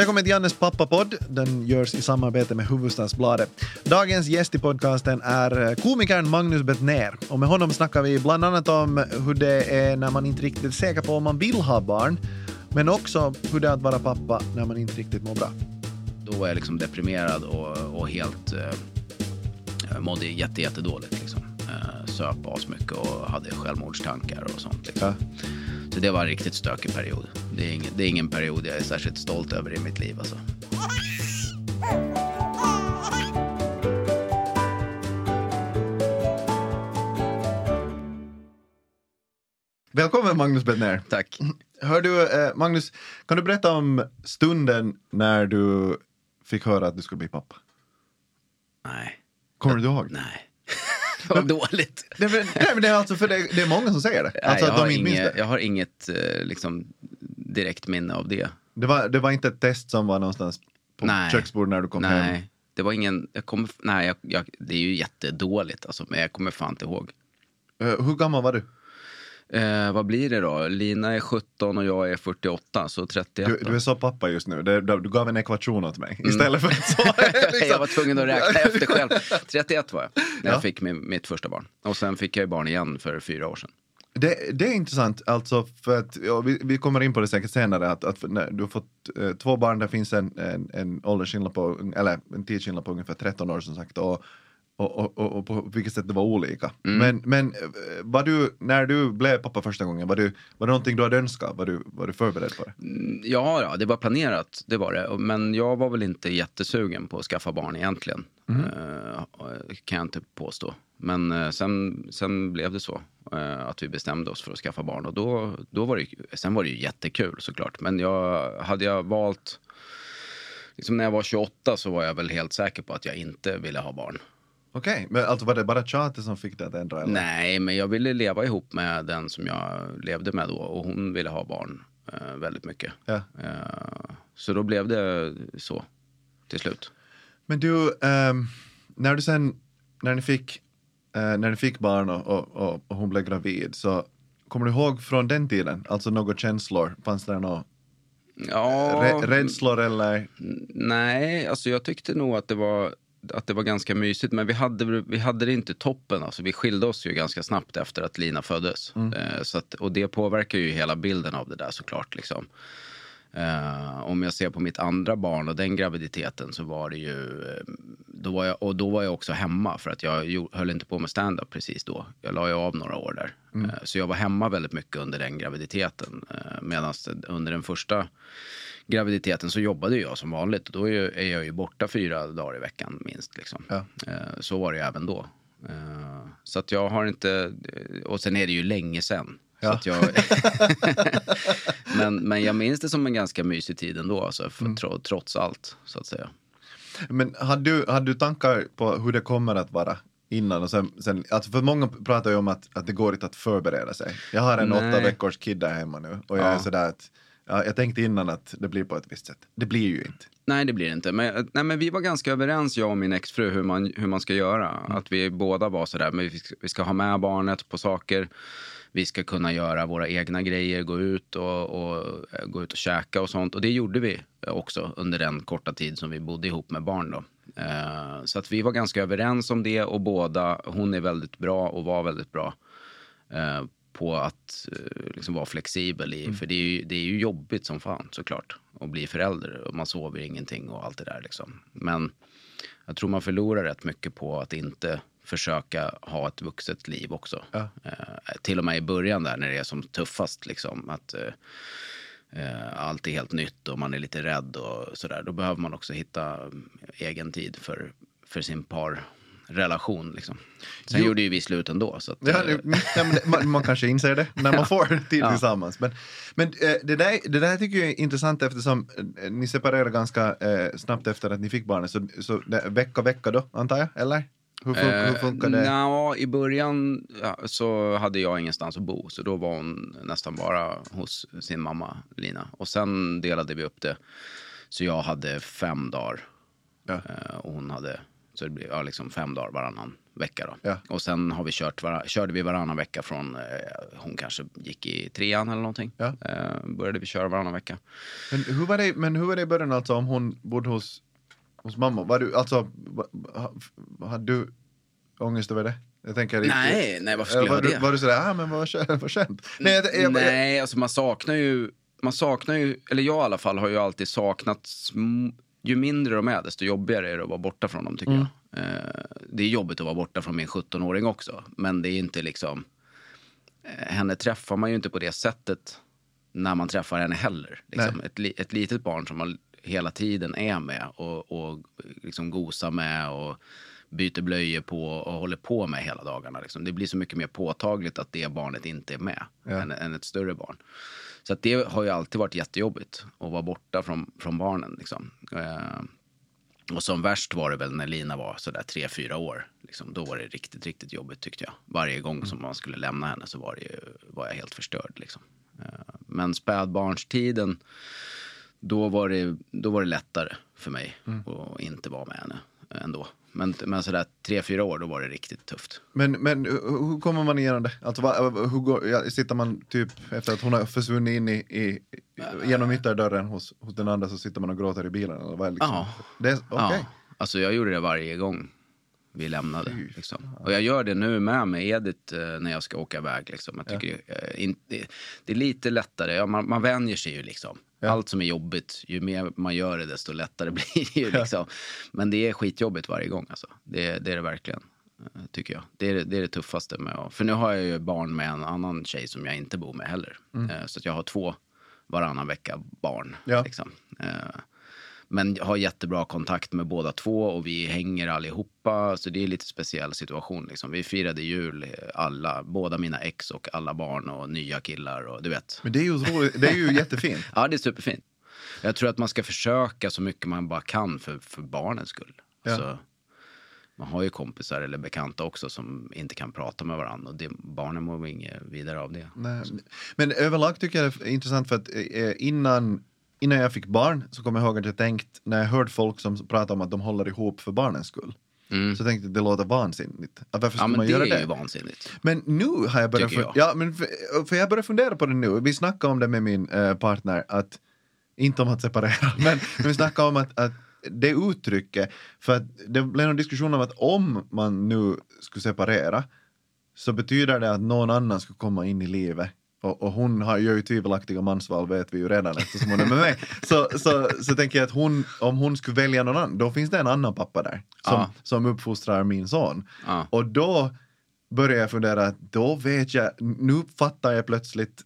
Välkommen till Jannes pappapodd. Den görs i samarbete med Hufvudstadsbladet. Dagens gäst i podcasten är komikern Magnus Bettner. Och med honom snackar vi bland annat om hur det är när man inte riktigt är säker på om man vill ha barn, men också hur det är att vara pappa när man inte riktigt mår bra. Då var jag liksom deprimerad och, och helt... Eh, mådde jätte, jättedåligt. Liksom. Eh, söp asmycket och hade självmordstankar och sånt. Liksom. Ja. Så det var en riktigt stökig period. Det är, ingen, det är ingen period jag är särskilt stolt över i mitt liv. Alltså. Välkommen Magnus Bettner. Tack. Hör du, eh, Magnus, kan du berätta om stunden när du fick höra att du skulle bli pappa? Nej. Kommer du ihåg? Nej. Det var dåligt. Nej, men, nej, men det är alltså för det, det är många som säger det. Nej, Alltså jag, har de inget, det. jag har inget eh, liksom, direkt minne av det. Det var, det var inte ett test som var någonstans på Nej. köksbordet när du kom hem? Nej, det var ingen... Jag kommer, nej, jag, jag, det är ju jättedåligt alltså, men jag kommer fan inte ihåg. Eh, hur gammal var du? Eh, vad blir det då? Lina är 17 och jag är 48, så 31 Du, du är så pappa just nu. Det, du gav en ekvation åt mig istället för att liksom. Jag var tvungen att räkna efter själv. 31 var jag när Ja. jag fick min, mitt första barn. Och sen fick jag ju barn igen för fyra år sedan. det, det är intressant, alltså för att ja, vi, vi kommer in på det säkert senare, att, att när du har fått eh, två barn, där finns en, en, en åldersskillnad på, eller en tidsskillnad på ungefär 13 år som sagt. Och, och, och, och, och på vilket sätt det var olika. Mm. Men, men eh, var du, när du blev pappa första gången, var, du, var det någonting du hade önskat? Var du, var du förberedd på det? Mm, Ja, ja, det var planerat, det var det. Men jag var väl inte jättesugen på att skaffa barn egentligen. Eh, kan jag inte påstå. Men eh, sen, sen blev det så. att vi bestämde oss för att skaffa barn. Och då, då var det, sen var det ju jättekul såklart. Men jag, hade jag valt... Liksom när jag var 28 så var jag väl helt säker på att jag inte ville ha barn. Okej, men alltså var det bara tjatet som fick dig att ändra? Eller? Nej, men jag ville leva ihop med den som jag levde med då. Och hon ville ha barn eh, väldigt mycket. Ja. Eh, så då blev det så till slut. Men du, ehm, när du sen, när ni fick, eh, när ni fick barn och, och, och, hon blev gravid, så kommer du ihåg från den tiden, alltså några känslor, fanns det några Ja, rä, rädslor eller? nej, alltså jag tyckte nog att det var att det var ganska mysigt, men vi hade, vi hade det inte toppen. Alltså, vi skilde oss ju ganska snabbt efter att Lina föddes. Eh, så att, och det påverkar ju hela bilden av det där såklart. Liksom. Eh, om jag ser på mitt andra barn och den graviditeten så var det ju... eh, Då var jag, och då var jag också hemma för att jag höll inte på med stand-up precis då. Jag la ju av några år där. Eh, så jag var hemma väldigt mycket under den graviditeten. Uh, Medan under den första graviditeten så jobbade jag som vanligt. Och då är jag, ju borta fyra dagar i veckan minst. Liksom. Ja. Eh, så var det ju även då. Eh, så att jag har inte... Och sen är det ju länge sen. Ja. jag, men, men jag minns det som en ganska mysig tid ändå, alltså, för, tro, trots allt. så att säga. Men hade du, hade du tankar på hur det kommer att vara innan och sen, sen alltså för många pratar ju om att, att det går inte att förbereda sig. Jag har en Nej. åtta veckors kid där hemma nu och jag Ja. är sådär att ja, jag tänkte innan att det blir på ett visst sätt. Det blir ju inte. Nej, det blir det inte. Men, nej, men vi var ganska överens, jag och min exfru, hur man, hur man ska göra. Att vi båda var sådär, men vi ska, vi ska ha med barnet på saker. Vi ska kunna göra våra egna grejer, gå ut och, och eh, gå ut och käka och sånt. Och det gjorde vi också under den korta tid som vi bodde ihop med barn. Då. Eh, så att vi var ganska överens om det och båda, hon är väldigt bra och var väldigt bra eh, på att eh, liksom vara flexibel. I, För det är, ju, det är ju jobbigt som fan såklart att bli förälder. Och man sover ingenting och allt det där. Liksom. Men jag tror man förlorar rätt mycket på att inte försöka ha ett vuxet liv också. Ja. Eh, till och med i början där när det är som tuffast. Liksom, att eh, eh, allt är helt nytt och man är lite rädd och sådär. Då behöver man också hitta mm, egen tid för, för sin parrelation. Liksom. Sen Jo. gjorde ju vi slut ändå. Så att, Ja, eh, det, ja, men det, man, man kanske inser det när man får tid Ja. tillsammans. Men, men eh, det, där, det där tycker jag är intressant eftersom eh, ni separerade ganska eh, snabbt efter att ni fick barnet. Så, så vecka, vecka då, antar jag? Eller? Hur, fun, hur funkar det? Nja, I början ja, så hade jag ingenstans att bo, så då var hon nästan bara hos sin mamma Lina. Och sen delade vi upp det, så jag hade fem dagar Ja. eh, och hon hade, så det blev ja, liksom fem dagar varannan vecka. Då. Ja. Och sen har vi kört, var, körde vi varannan vecka från, eh, hon kanske gick i trean eller någonting. Ja. Eh, började vi köra varannan vecka. Men hur var det, men hur var det i början alltså om hon bodde hos, hos mamma? Var du, alltså, hade du ångest över det? Jag tänker, Nej, nej varför Eller skulle var, jag ha du, det? var du sådär, ah, men vad skönt. Vad skönt. Nej, jag, jag, Nej, alltså man saknar ju, man saknar ju, eller jag i alla fall har ju alltid saknat, sm- ju mindre de är desto jobbigare är det att vara borta från dem tycker Mm. jag. Eh, det är jobbigt att vara borta från min 17-åring också, men det är inte liksom, eh, henne träffar man ju inte på det sättet när man träffar henne heller. Liksom, ett, li- ett litet barn som man hela tiden är med och, och liksom gosar med och byter blöjor på och håller på med hela dagarna. Liksom. Det blir så mycket mer påtagligt att det barnet inte är med Ja. än, än ett större barn. Så att det har ju alltid varit jättejobbigt att vara borta från, från barnen. Liksom. Eh, och som värst var det väl när Lina var sådär tre, fyra år. Liksom, då var det riktigt, riktigt jobbigt tyckte jag. Varje gång som man skulle lämna henne så var, det ju, var jag helt förstörd. Liksom. Eh, men spädbarnstiden, då var, det, då var det lättare för mig att inte vara med henne ändå. Men, men sådär tre, fyra år, då var det riktigt tufft. men, men hur kommer man igenom det? Alltså, hur går, ja, sitter man typ efter att hon har försvunnit in i, i, genom ytterdörren hos, hos den andra så sitter man och gråter i bilen? Eller vad är liksom? Ja. Det okej. Ja, alltså jag gjorde det varje gång vi lämnade. Liksom. Och jag gör det nu med med Edith eh, när jag ska åka iväg. Liksom. Jag tycker, eh, in, det, det är lite lättare, ja, man, man vänjer sig ju liksom. Ja. Allt som är jobbigt, ju mer man gör det desto lättare blir det ju. Liksom. Men det är skitjobbigt varje gång alltså. Det, det är det verkligen. eh, Tycker jag. Det är det, det är det tuffaste med att, För nu har jag ju barn med en annan tjej som jag inte bor med heller. Eh, Så jag har två varannan vecka barn. Ja. Liksom. Eh, Men har jättebra kontakt med båda två och vi hänger allihopa. Så det är lite speciell situation. Liksom. Vi firade jul eh, alla, båda mina ex och alla barn och nya killar och du vet. Men det är ju det är ju jättefint. Ja, det är superfint. Jag tror att man ska försöka så mycket man bara kan för, för barnens skull. Ja. Så, man har ju kompisar eller bekanta också som inte kan prata med varandra och det, barnen mår inget vidare av det. Nej. Men överlag tycker jag det är intressant för att eh, innan, innan jag fick barn så kommer jag ihåg att jag tänkt när jag hörde folk som pratar om att de håller ihop för barnens skull. Mm. Så tänkte jag att det låter vansinnigt. Att varför Ja, skulle men man det göra är det? ju vansinnigt. Men nu har jag börjat... Jag. Ja, men för, för jag börjar fundera på det nu. Vi snackade om det med min eh, partner, att inte om att separera, men, men vi snackade om att, att det uttrycket, för att det blev en diskussion om att om man nu skulle separera så betyder det att någon annan ska komma in i livet. Och, och hon har, gör ju tvivelaktiga mansval vet vi ju redan eftersom hon är med mig. Så, så, så tänker jag att hon, om hon skulle välja någon annan, då finns det en annan pappa där som, Ja. som uppfostrar min son. Ja. Och då börjar jag fundera, att då vet jag, nu fattar jag plötsligt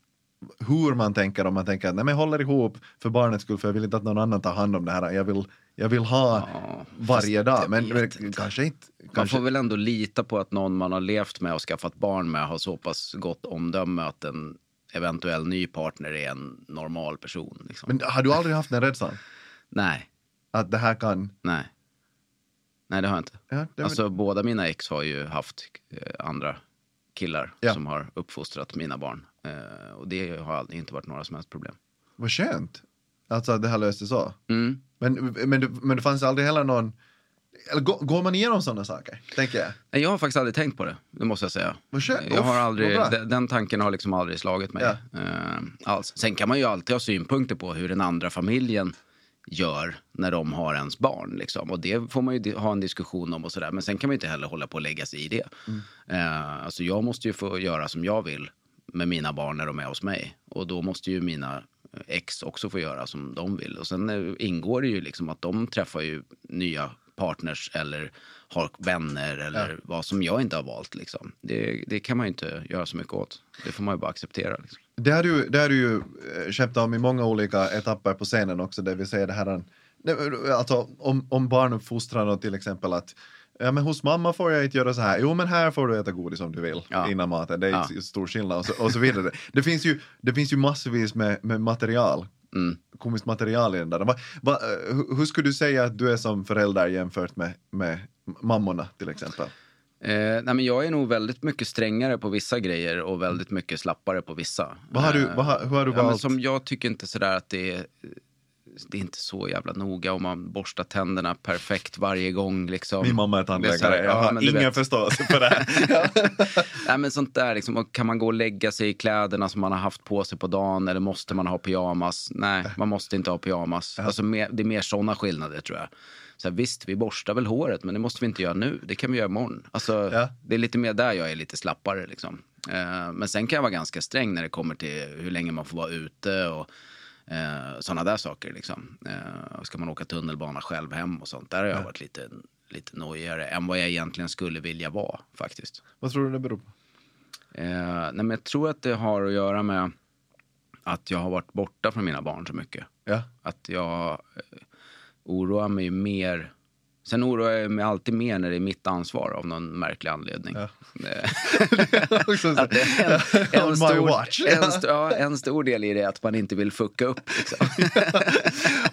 hur man tänker om man tänker att nej men håller ihop för barnets skull för jag vill inte att någon annan tar hand om det här. Jag vill, jag vill ha Ja, varje dag. Men, men vet inte. kanske inte. Man Kanske, får väl ändå lita på att någon man har levt med och skaffat barn med har så pass gott omdöme att en eventuell ny partner är en normal person. Liksom. Men har du aldrig haft den rädslan? Nej, Att det här kan... nej. Nej, det har jag inte. Ja, det, Alltså, båda mina ex har ju haft eh, andra killar Ja. som har uppfostrat mina barn. Eh, och det har inte varit några som helst problem. Vad skönt. Alltså att det här löste så. Mm. Men, men, men det fanns aldrig heller någon... Eller går, man igenom sådana saker? Tänker jag. Nej, Jag har faktiskt aldrig tänkt på det, det måste jag säga. Jag har aldrig, den, den tanken har liksom aldrig slagit mig. Ja. eh, alls. Sen kan man ju alltid ha synpunkter på hur den andra familjen gör när de har ens barn. Liksom. Och det får man ju ha en diskussion om och sådär. Men sen kan man ju inte heller hålla på och lägga sig i det. Mm. Eh, alltså jag måste ju få göra som jag vill med mina barn när de är hos mig. Och då måste ju mina ex också få göra som de vill. Och sen eh, ingår det ju liksom att de träffar ju nya partners eller har vänner eller vad som jag inte har valt. Liksom. Det, det kan man ju inte göra så mycket åt. Det får man ju bara acceptera. Liksom. Det har du, det har du ju eh, skämtat om i många olika etapper på scenen också, det vill säga det här det- alltså, om, om barnuppfostran och till exempel att Ja, men hos mamma får jag inte göra så här. Jo, men här får du äta godis om du vill Ja. innan maten. Det är Ja. stor skillnad och så, och så vidare. Det finns ju, det finns ju massvis med, med material, Mm. komiskt material i den där. Va, va, eh, hur, skulle du säga att du är som förälder jämfört med, med mammorna till exempel? Eh, nej, men jag är nog väldigt mycket strängare på vissa grejer och väldigt mycket slappare på vissa. Vad har du, Eh, vad har, hur har du ja, men valt? som jag tycker inte sådär att det är... det är inte så jävla noga om man borstar tänderna perfekt varje gång. Liksom. Min mamma är tandläkare. Jag ja, har ingen förståelse för det. Nej, men sånt där, liksom, kan man gå och lägga sig i kläderna som man har haft på sig på dagen eller måste man ha pyjamas? Nej, man måste inte ha pyjamas. Alltså, mer, det är mer såna skillnader tror jag. Så här, visst, vi borstar väl håret, men det måste vi inte göra nu. Det kan vi göra imorgon. Alltså, Ja. Det är lite mer där jag är lite slappare. Liksom. Eh, men sen kan jag vara ganska sträng när det kommer till hur länge man får vara ute och eh, sådana där saker. Liksom. Eh, ska man åka tunnelbana själv hem och sånt. Där har jag varit lite, lite nojigare än vad jag egentligen skulle vilja vara faktiskt. Vad tror du det beror på? Eh, nej, men jag tror att det har att göra med att jag har varit borta från mina barn så mycket. Ja. Att jag eh, oroar mig mer. Sen oroar jag mig alltid mer när det är mitt ansvar av någon märklig anledning. Ja. Också så- att det är en, stor, watch. en, st- ja, en stor del i det är att man inte vill fucka upp. Liksom.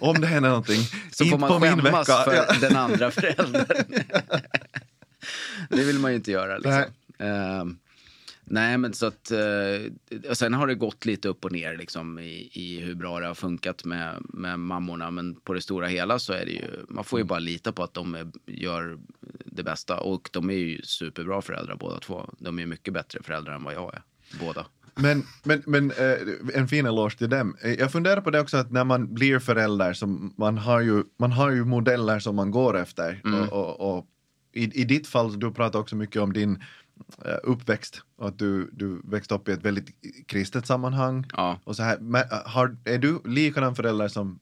Om det händer någonting, Så inte får på man min skämmas vecka. för Ja. den andra föräldern. det vill man ju inte göra. Liksom. Nej, men så att... Och sen har det gått lite upp och ner liksom, i, i hur bra det har funkat med, med mammorna. Men på det stora hela så är det ju... Man får ju bara lita på att de är, gör det bästa. Och de är ju superbra föräldrar båda två. De är mycket bättre föräldrar än vad jag är. Båda. Men, men, men eh, en fin eloge till dem. Eh, Jag funderar på det också att när man blir förälder så man har ju, man har ju modeller som man går efter. Mm. Och, och, och i, I ditt fall, du pratar också mycket om din eh, uppväxt och att du, du växte upp i ett väldigt kristet sammanhang. Ja. Och så här, eh, har, är du likadan förälder som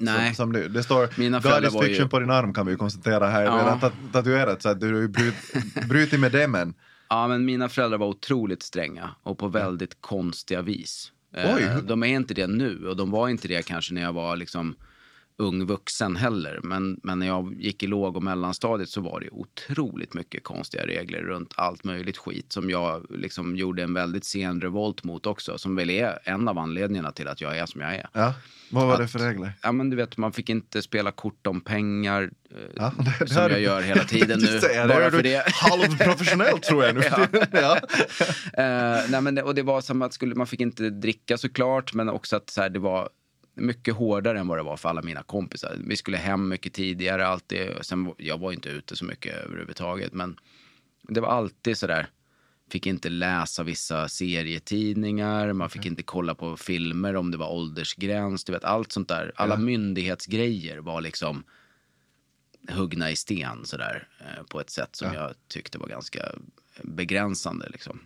Nej. Som, som du, det står Mina God föräldrar is var ju- fiction på din arm kan vi ju konstatera här. Ja. Redan tat- tatuerat så att du har ju brut, brutit med det men. Ja, men mina föräldrar var otroligt stränga och på väldigt konstiga vis. Eh, Oj, hur- De är inte det nu och de var inte det kanske när jag var liksom ung vuxen heller. Men, men när jag gick i låg och mellanstadiet så var det otroligt mycket konstiga regler runt allt möjligt skit som jag liksom gjorde en väldigt sen revolt mot också. Som väl är en av anledningarna till att jag är som jag är. Ja, vad var det Att- för regler? Ja, men du vet, man fick inte spela kort om pengar. eh, Ja, det- det som jag gör hela tiden nu. det bara för det. Halvprofessionellt tror jag nu. ja. Eh, nej, men det, och det var som att skulle, man fick inte dricka såklart, men också att så här, det var mycket hårdare än vad det var för alla mina kompisar. Vi skulle hem mycket tidigare alltid. Sen, jag var inte ute så mycket överhuvudtaget, men det var alltid så där. Fick inte läsa vissa serietidningar, man fick inte kolla på filmer om det var åldersgräns. Du vet, allt sånt där. Alla Ja. myndighetsgrejer var liksom huggna i sten sådär, eh, på ett sätt som Ja. jag tyckte var ganska begränsande. Liksom.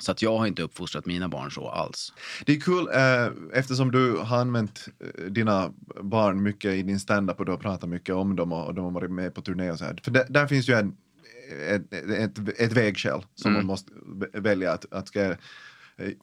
Så att jag har inte uppfostrat mina barn så alls. Det är kul eh, eftersom du har använt eh, dina barn mycket i din standup och du har pratat mycket om dem och, och de har varit med på turné och så här. För där, där finns ju en, ett, ett, ett vägskäl som Mm. man måste välja att, att ska eh,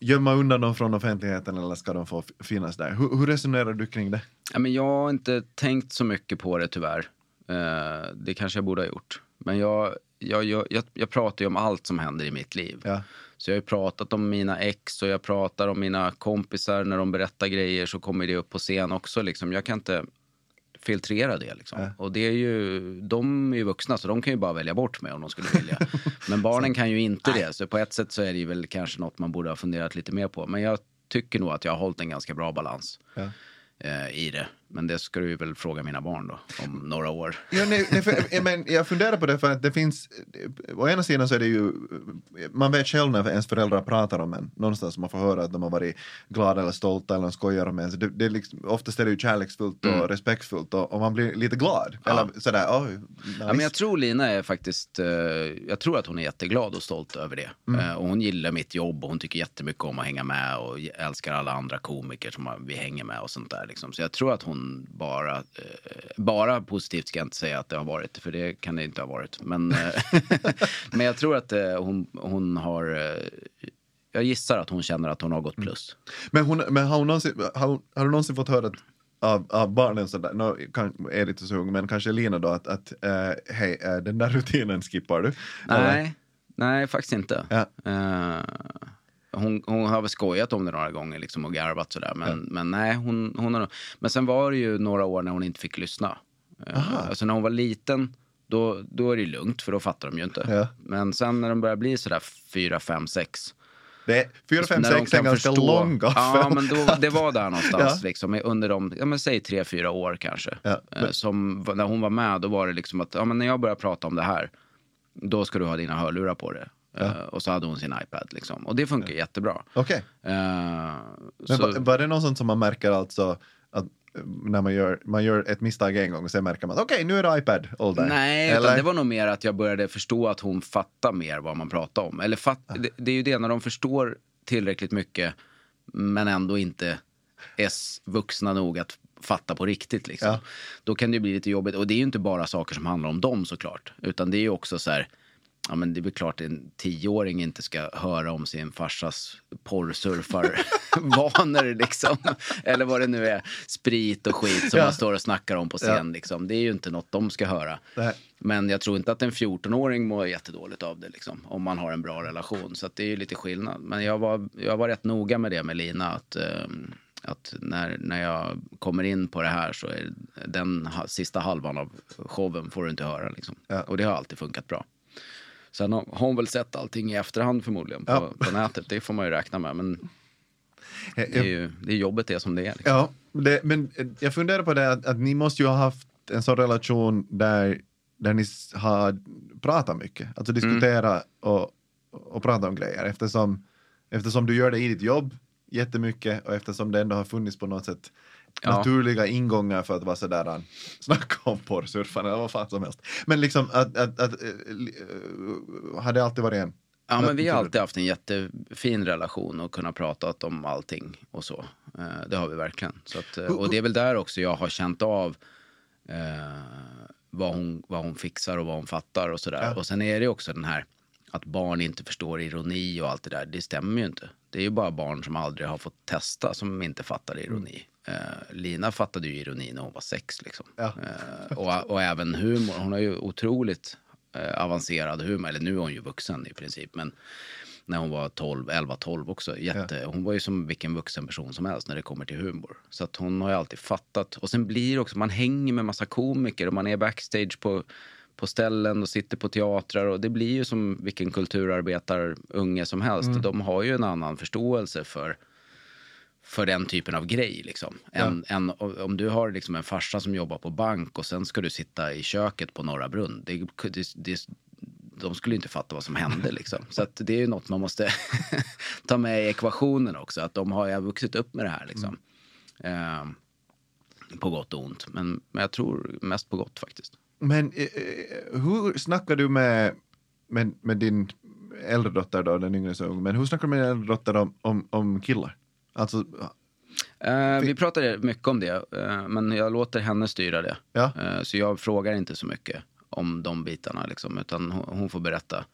gömma undan dem från offentligheten eller ska de få finnas där? Hur, hur resonerar du kring det? Ja, men jag har inte tänkt så mycket på det tyvärr. Eh, det kanske jag borde ha gjort. Men jag, jag, jag, jag, pratar ju om allt som händer i mitt liv. Ja. Så jag har ju pratat om mina ex och jag pratar om mina kompisar. När de berättar grejer så kommer det upp på scen också. Liksom. Jag kan inte filtrera det. Liksom. Ja. Och det är ju, de är ju vuxna så de kan ju bara välja bort mig om de skulle vilja. Men barnen kan ju inte det. Så på ett sätt så är det ju väl kanske något man borde ha funderat lite mer på. Men jag tycker nog att jag har hållit en ganska bra balans Ja. eh, i det. Men det ska du väl fråga mina barn då, om några år. Ja, nej, nej, för, men jag funderar på det för att det finns, å ena sidan så är det ju, man vet själv när ens föräldrar pratar om en, någonstans man får höra att de har varit glada eller stolta eller skojar om en, så det, det är liksom, oftast är det ju kärleksfullt och Mm. respektfullt och, och man blir lite glad. Ja. Eller sådär, oj, nice. Ja, men jag tror Lina är faktiskt, eh, jag tror att hon är jätteglad och stolt över det. Eh, och hon gillar mitt jobb och hon tycker jättemycket om att hänga med och älskar alla andra komiker som vi hänger med och sånt där. Liksom. Så jag tror att hon bara, eh, bara positivt ska jag inte säga att det har varit, för det kan det inte ha varit. Men, eh, men jag tror att eh, hon, hon har, jag gissar att hon känner att hon har gått plus. Men, hon, men har, hon någonsin, har, har du någonsin fått höra att, av, av barnen sådär, no, kan, är lite så ung, men kanske Lina då, att, att eh, hej, eh, den där rutinen skippar du? Eller? Nej, nej faktiskt inte. Ja. Eh, hon, hon har väl skojat om det några gånger liksom, och garvat sådär. Men, men nej, hon, hon har Men sen var det ju några år när hon inte fick lyssna. Uh, Aha. alltså när hon var liten, då, då är det lugnt för då fattar de ju inte. Ja. Men sen när de börjar bli sådär fyra, fem, sex. Det är, 4, 5, När de 6 är ganska förstå- lång gaffel. Ja, men då, det var där någonstans. Ja. liksom, under de, ja, men säg tre, fyra år kanske. Ja, Eh, Som, när hon var med, då var det liksom att ja, men när jag börjar prata om det här, då ska du ha dina hörlurar på det. Eh, och så hade hon sin iPad. Liksom. Och det funkar jättebra. Okej. Eh, Men så, var, det något sånt som man märker alltså att eh, när man gör, man gör ett misstag en gång och sen märker man att okej, nu är det iPad all day. Nej, Eller? utan det var nog mer att jag började förstå att hon fattar mer vad man pratar om. Eller fatt, det, det är ju det, när de förstår tillräckligt mycket men ändå inte är vuxna nog att fatta på riktigt. Liksom. Ja. Då kan det ju bli lite jobbigt. Och det är ju inte bara saker som handlar om dem såklart. Utan det är ju också så här, ja men det är väl klart en tioåring inte ska höra om sin farsas porrsurfarvanor liksom. Eller vad det nu är, sprit och skit som Ja. man står och snackar om på scen liksom. Det är ju inte något de ska höra. Nej. Men jag tror inte att en 14-åring mår jättedåligt av det liksom, om man har en bra relation. Så det är ju lite skillnad. Men jag var, jag var rätt noga med det med Lina. Att, ehm, att när, när jag kommer in på det här så är den sista halvan av showen får du inte höra. Liksom. Ja. Och det har alltid funkat bra. Sen har hon väl sett allting i efterhand förmodligen på, Ja. på nätet. Det får man ju räkna med. Men Eh, det är ju, det är jobbet det som det är. Liksom. Ja, det, men eh, jag funderar på det att, att ni måste ju ha haft en sån relation där, där ni har pratat mycket, alltså diskutera och, och prata om grejer eftersom, eftersom du gör det i ditt jobb jättemycket och eftersom det ändå har funnits på något sätt Ja. naturliga ingångar för att vara sådär äh, snacka om porrsurfaren eller vad fan som helst. Men liksom att, att, att, äh, li- äh, har det alltid varit en Ja, men vi har alltid haft en jättefin relation och kunnat prata om allting och så. Eh, det har vi verkligen. Att, eh, och det är väl där också jag har känt av eh, vad, hon, vad hon fixar och vad hon fattar och sådär. Ja. Och sen är det också den här att barn inte förstår ironi och allt det där. Det stämmer ju inte. Det är ju bara barn som aldrig har fått testa som inte fattar ironi. Eh, Lina fattade ju ironi när hon var sex liksom. Ja. Eh, och, och även humor. Hon har ju otroligt eh, avancerad humor. Eller nu är hon ju vuxen i princip. Men när hon var 12, 11, 12 också. Jätte, Hon var ju som vilken vuxen person som helst när det kommer till humor. Så att hon har ju alltid fattat. Och sen blir det också, man hänger med massa komiker och man är backstage på, på ställen och sitter på teatrar. Och det blir ju som vilken kulturarbetarunge som helst. De har ju en annan förståelse för för den typen av grej. Liksom. Än, än, om du har liksom en farsa som jobbar på bank och sen ska du sitta i köket på Norra Brunn. Det, det, det, de skulle inte fatta vad som hände. Liksom. Så att det är ju något man måste ta med i ekvationen också. Att de har ju vuxit upp med det här. Liksom. Eh, på gott och ont. Men, men jag tror mest på gott faktiskt. Men eh, eh, hur snackar du med, med, med din äldre dotter då, den yngre så ung, men hur snackar du med din äldre dotter om, om, om killar? Alltså, Eh, vi pratade mycket om det, eh, men jag låter henne styra det. Ja. Eh, så jag frågar inte så mycket om de bitarna, liksom, utan hon, hon får berätta.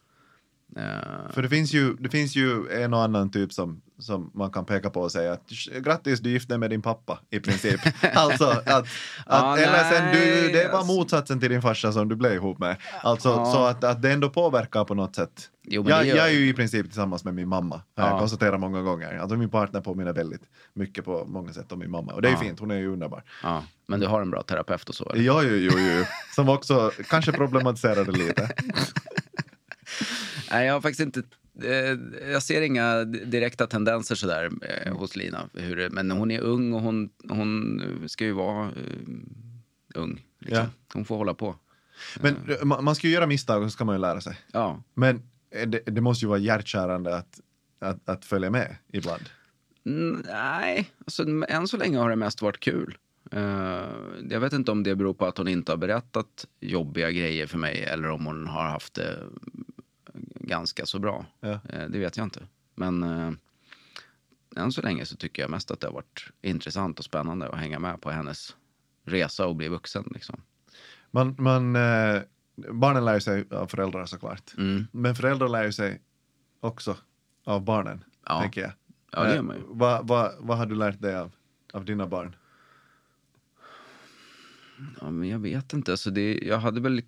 Eh, för det finns, ju, det finns ju en och annan typ som, som man kan peka på och säga att grattis, du gifte dig med din pappa i princip. alltså att, att Ja, eller sen du, det var alltså. motsatsen till din farsa som du blev ihop med. Alltså Ja. så att, att det ändå påverkar på något sätt. Jo, jag, jag är ju i princip tillsammans med min mamma, har jag Ja. konstaterat många gånger. Alltså min partner påminner väldigt mycket på många sätt om min mamma. Och det är ju fint, hon är ju underbar. men du har en bra terapeut och så? Eller? Ja, jo, jo, jo. Som också kanske problematiserade lite. Nej, jag har faktiskt inte... Eh, jag ser inga direkta tendenser sådär eh, hos Lina. Hur men hon är ung och hon, hon ska ju vara eh, ung. Liksom. Ja. Hon får hålla på. Men man ska ju göra misstag och så ska man ju lära sig. Ja. Men det, det måste ju vara hjärtkärande att, att, att följa med ibland. Mm, Nej, alltså, än så länge har det mest varit kul. Jag vet inte om det beror på att hon inte har berättat jobbiga grejer för mig eller om hon har haft det ganska så bra. Ja. Eh, det vet jag inte. Men uh, än så länge så tycker jag mest att det har varit intressant och spännande att hänga med på hennes resa och bli vuxen. Liksom. Man, man, eh, barnen lär sig av föräldrar såklart. Mm. Men föräldrar lär sig också av barnen, Ja. tänker jag. Ja, det Eh, gör man ju. Vad vad- vad har du lärt dig av, av dina barn? Ja, men jag vet inte. Alltså det, jag hade väl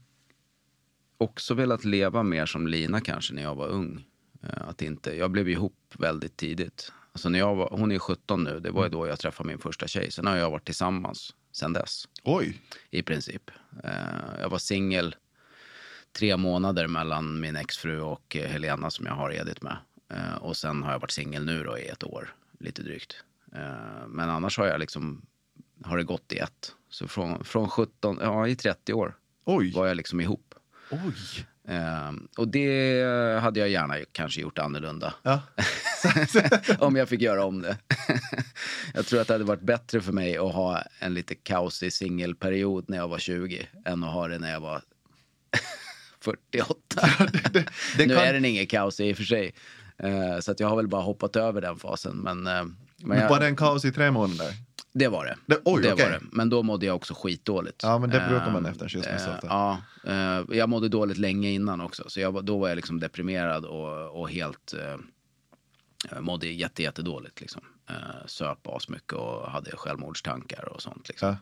också velat leva mer som Lina kanske när jag var ung. Eh, Att inte, jag blev ihop väldigt tidigt. Alltså när jag var, hon är 17 nu, det var ju då jag träffade min första tjej. Sen har jag varit tillsammans sen dess, Oj! i princip. Eh, Jag var singel tre månader mellan min exfru och eh, Helena som jag har Edith med. Och sen har jag varit singel nu då i ett år, lite drygt. Men annars har jag liksom, har det gått i ett. Så från, från 17, ja i 30 år Oj. var jag liksom ihop. Oj. Eh, och det hade jag gärna kanske gjort annorlunda. Ja. om jag fick göra om det. jag tror att det hade varit bättre för mig att ha en lite kaosig singelperiod när jag var 20 än att ha det när jag var 48. det, det nu kan- är den ingen kaos i och för sig. Eh, så att jag har väl bara hoppat över den fasen. Men, eh, men jag, Var det en kaos i tre månader? Det var det. Det- oj, det okej. var det. Men då mådde jag också skitdåligt. Ja, men det brukar man efter en skilsmässa eh. Ja, eh, jag mådde dåligt länge innan också. Så jag, då var jag liksom deprimerad och, och helt... Eh, mådde jätte, jättedåligt liksom. Eh, söp asmycket och hade självmordstankar och sånt liksom. Ja.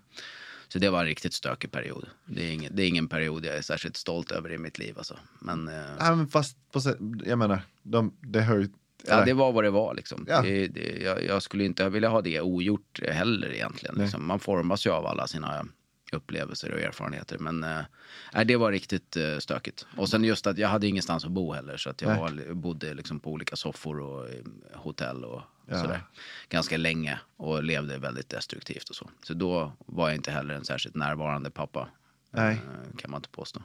Så det var en riktigt stökig period. Det är, ingen, det är ingen period jag är särskilt stolt över i mitt liv alltså. Men... Eh, Ja, men fast på, jag menar, de, det hör ju... Ja, eller- det var vad det var. Liksom. Ja. Det, det, jag, jag skulle inte vilja ha det ogjort heller egentligen. Liksom. Man formas ju av alla sina upplevelser och erfarenheter. Men nej, det var riktigt eh, stökigt. Och sen just att jag hade ingenstans att bo heller. Så att jag var, bodde liksom på olika soffor och eh, hotell och Ja. sådär. Ganska länge och levde väldigt destruktivt och så. Så då var jag inte heller en särskilt närvarande pappa. Nej. eh, Kan man inte påstå.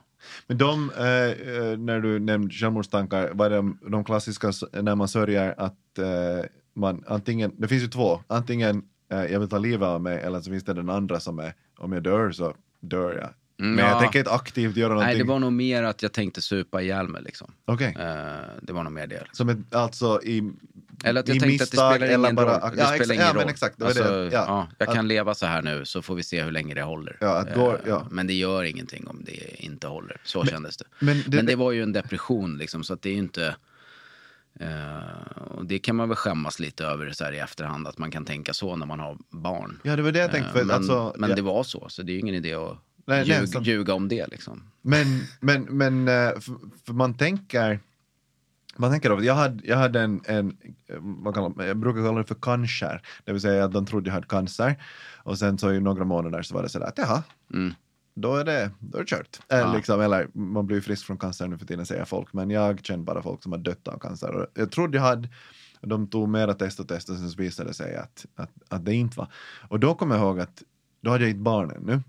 Men de, eh, eh, när du nämnde självmordstankar, var de, de klassiska när man sörjer att eh, man antingen, det finns ju två, antingen eh, jag vill ta livet av mig eller så finns det den andra som är om jag dör så dör jag. Mm, Men jag ja. tänker inte aktivt göra någonting. Nej, det var nog mer att jag tänkte supa ihjäl mig liksom. Okej. Eh, det var nog mer det. Liksom. Som ett, alltså i, Eller att jag tänkte att det misstag spelar ingen bara... roll. Det ja, spelar ingen ja, roll. men exakt. Alltså, det. ja. Ja. jag kan Att- leva så här nu så får vi se hur länge det håller. Ja, då- Eh, ja. Men det gör ingenting om det inte håller. Så kändes det. men det- men det var ju en depression liksom, så att det är ju inte... eh, och det kan man väl skämmas lite över så här i efterhand, att man kan tänka så när man har barn. Ja, det var det jag tänkte. Eh, För, men alltså, men ja. det var så, så det är ju ingen idé att Nej, nej, ljuga, om det. Liksom. Men, men, men för, för man tänker, man tänker då, jag hade, jag hade en, en vad kallar, man- jag brukar kalla det för cancer, det vill säga att de trodde jag hade cancer och sen så i några månader så var det sådär att jaha, Mm. då är det, då är det kört. Eller, Ja. liksom, eller man blir ju frisk från cancer nu för tiden säger folk, men jag känner bara folk som har dött av cancer. Och jag trodde jag hade, de tog mera test och test och sen så visade det sig att, att, att det inte var. Och då kommer jag ihåg att då hade jag inte barn ännu.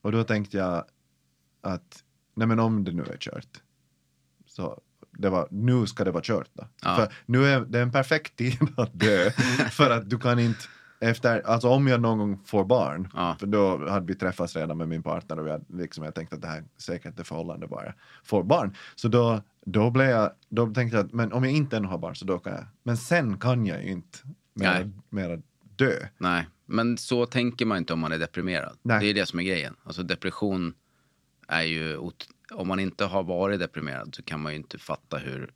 Och då tänkte jag att nej men om det nu är kört så det var, nu ska det vara kört då. Ja. För nu är det en perfekt tid att dö för att du kan inte efter, alltså om jag någon gång får barn, Ja. för då hade vi träffats redan med min partner och hade, liksom, jag tänkte att det här är säkert det förhållande bara jag får barn. Så då, då, blev jag, då tänkte jag att men om jag inte ännu har barn så då kan jag. Men sen kan jag ju inte mera, Nej. mera dö. Nej, men så tänker man inte om man är deprimerad. Nej. Det är det som är grejen. Alltså depression är ju... Om man inte har varit deprimerad så kan man ju inte fatta hur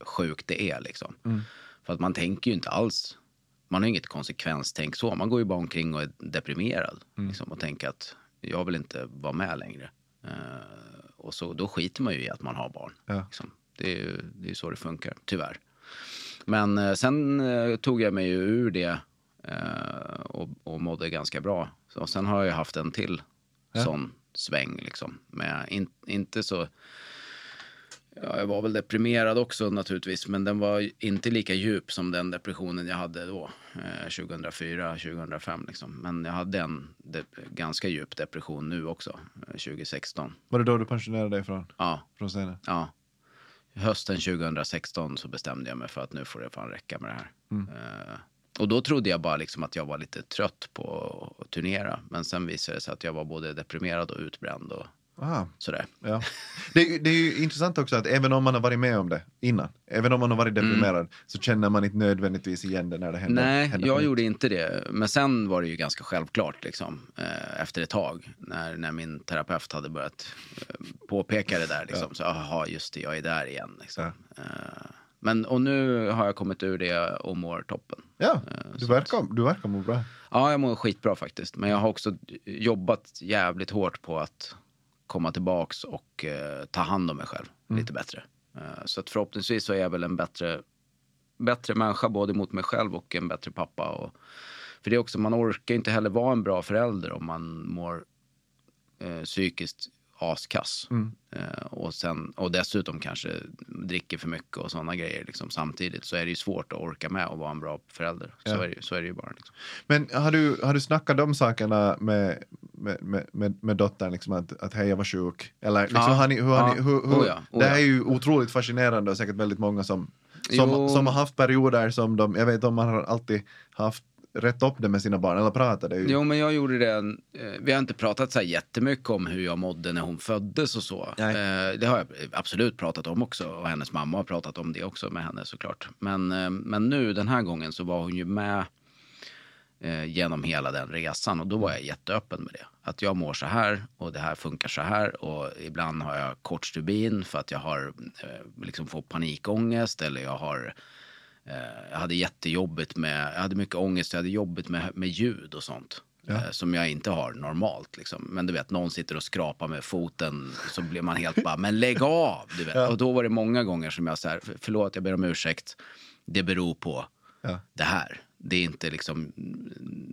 sjukt det är liksom. Mm. För att man tänker ju inte alls... Man har inget konsekvenstänk så. Man går ju bara omkring och är deprimerad. Mm. Liksom, och tänker att jag vill inte vara med längre. Eh, och så, då skiter man ju i att man har barn. Ja. Liksom. Det är ju det är så det funkar, tyvärr. Men eh, sen eh, tog jag mig ju ur det och, och mådde ganska bra. Så, och sen har jag haft en till Ja. sån sväng. Liksom, med in, inte så... Ja, jag var väl deprimerad också naturligtvis, men den var inte lika djup som den depressionen jag hade då, eh, 2004, 2005. Liksom. Men jag hade en ganska djup depression nu också, eh, 2016. Var det då du pensionerade dig från, Ja, från scenen? Ja. Hösten 2016 så bestämde jag mig för att nu får det fan räcka med det här. Eh, och då trodde jag bara liksom att jag var lite trött på att turnera. Men sen visade det sig att jag var både deprimerad och utbränd och Aha. sådär. Ja. Det, det är ju intressant också att även om man har varit med om det innan, även om man har varit deprimerad, så känner man inte nödvändigtvis igen det när det händer. Nej, händer jag gjorde inte det. Men sen var det ju ganska självklart liksom, eh, efter ett tag när, när min terapeut hade börjat eh, påpeka det där. Liksom, Så jaha, just det, jag är där igen. Liksom. Eh, men, och nu har jag kommit ur det och mår toppen. Ja, Eh, du verkar, du verkar må bra. Ja, jag mår skitbra faktiskt. Men jag har också jobbat jävligt hårt på att komma tillbaks och eh, ta hand om mig själv lite bättre. Eh, så att förhoppningsvis så är jag väl en bättre, bättre människa både mot mig själv och en bättre pappa. Och, för det är också, man orkar inte heller vara en bra förälder om man mår eh, psykiskt askass. Mm. Eh, och, sen, och dessutom kanske dricker för mycket och sådana grejer liksom, samtidigt så är det ju svårt att orka med och vara en bra förälder. Så, Ja. är, det, så är det ju bara. Liksom. Men har du, har du snackat de sakerna med, med, med, med, med dottern, liksom att, att hej jag var sjuk? Eller liksom, Ja. har ni, hur har ni, hur, hur, Oh ja, oh det här är ju otroligt fascinerande och säkert väldigt många som, som, som har haft perioder som de, jag vet om man har alltid haft rätt upp det med sina barn, eller ju. Jo, men jag gjorde det. eh, Vi har inte pratat så här jättemycket om hur jag mådde när hon föddes och så. Nej. Eh, Det har jag absolut pratat om också. Och hennes mamma har pratat om det också med henne såklart. Men, eh, men nu den här gången så var hon ju med genom hela den resan och då var jag jätteöppen med det. Att jag mår så här och det här funkar så här och ibland har jag kort stubin för att jag har liksom får panikångest eller jag har jag hade jättejobbigt med, jag hade mycket ångest, jag hade jobbigt med, med ljud och sånt. Ja. Eh, som jag inte har normalt. Liksom. Men du vet, någon sitter och skrapar med foten så blir man helt bara, men lägg av! Du vet. Ja. Och då var det många gånger som jag så här, "För- förlåt, jag ber om ursäkt. Det beror på Ja. det här. Det är inte liksom,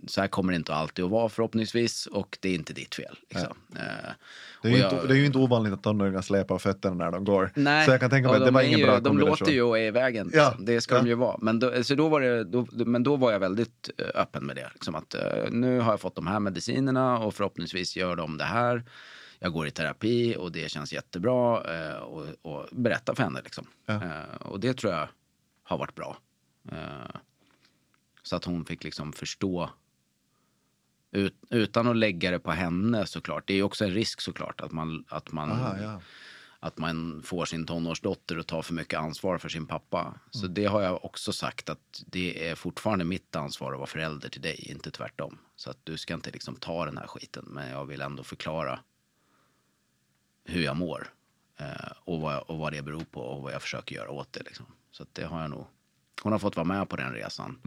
så här kommer det inte alltid att vara förhoppningsvis och det är inte ditt fel. Liksom. Eh, Det är, ju jag- inte, det är ju inte ovanligt att tonåringar släpar fötterna när de går. Nej, Så jag kan tänka mig att det de var ingen ju, bra De låter ju och är i vägen. Ja, Liksom. Det ska ja. de ju vara. Men då, så då var det, då, men då var jag väldigt eh, öppen med det. Liksom att, eh, nu har jag fått de här medicinerna och förhoppningsvis gör de det här. Jag går i terapi och det känns jättebra. Och, och berätta för henne. Liksom. Ja. Och det tror jag har varit bra. Så att hon fick liksom förstå ut, utan att lägga det på henne såklart. Det är också en risk såklart att man, att man Aha, ja. att man får sin tonårsdotter att ta för mycket ansvar för sin pappa. Så det har jag också sagt att det är fortfarande mitt ansvar att vara förälder till dig, inte tvärtom. Så att du ska inte liksom ta den här skiten, men jag vill ändå förklara hur jag mår eh, och, vad, och vad det beror på och vad jag försöker göra åt det. Liksom. Så det har jag nog. Hon har fått vara med på den resan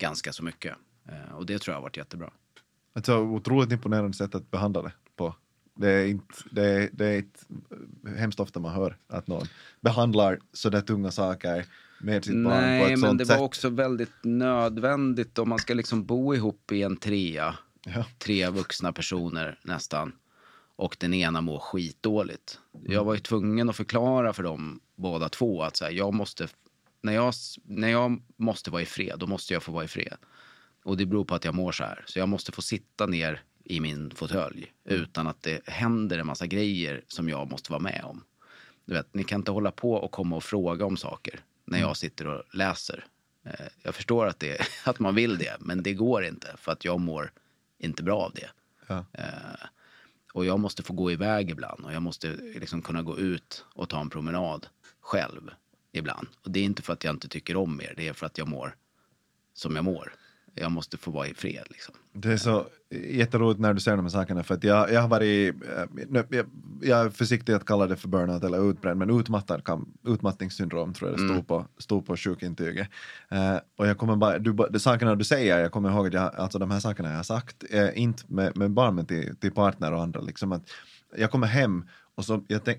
ganska så mycket eh, och det tror jag har varit jättebra. Ett så otroligt imponerande sätt att behandla det på. Det är, inte, det är, det är inte hemskt ofta man hör att någon behandlar sådär tunga saker med sitt barn på Nej, ett men sånt det sätt. var också väldigt nödvändigt om man ska liksom bo ihop i en trea. Ja. Tre vuxna personer nästan. Och den ena mår skitdåligt. Jag var ju tvungen att förklara för dem båda två att så här, jag måste, när, jag, när jag måste vara i fred, då måste jag få vara i fred. Och det beror på att jag mår så här. Så jag måste få sitta ner i min fåtölj utan att det händer en massa grejer som jag måste vara med om. Du vet, ni kan inte hålla på och komma och fråga om saker när jag sitter och läser. Eh, Jag förstår att, det, att man vill det, men det går inte för att jag mår inte bra av det. Ja. Eh, och jag måste få gå iväg ibland och jag måste liksom kunna gå ut och ta en promenad själv ibland. Och det är inte för att jag inte tycker om er, det är för att jag mår som jag mår. Jag måste få vara i fred liksom. Det är så jätteroligt när du säger de här sakerna för att jag, jag har varit, eh, jag, jag är försiktig att kalla det för burnout eller utbränd men utmattad kan, utmattningssyndrom tror jag det stod, Mm. på, stod på sjukintyget. Eh, och jag kommer bara, du, de sakerna du säger, jag kommer ihåg att jag, alltså de här sakerna jag har sagt, eh, inte med, med barn men till, till partner och andra liksom att jag kommer hem och så jag tänk,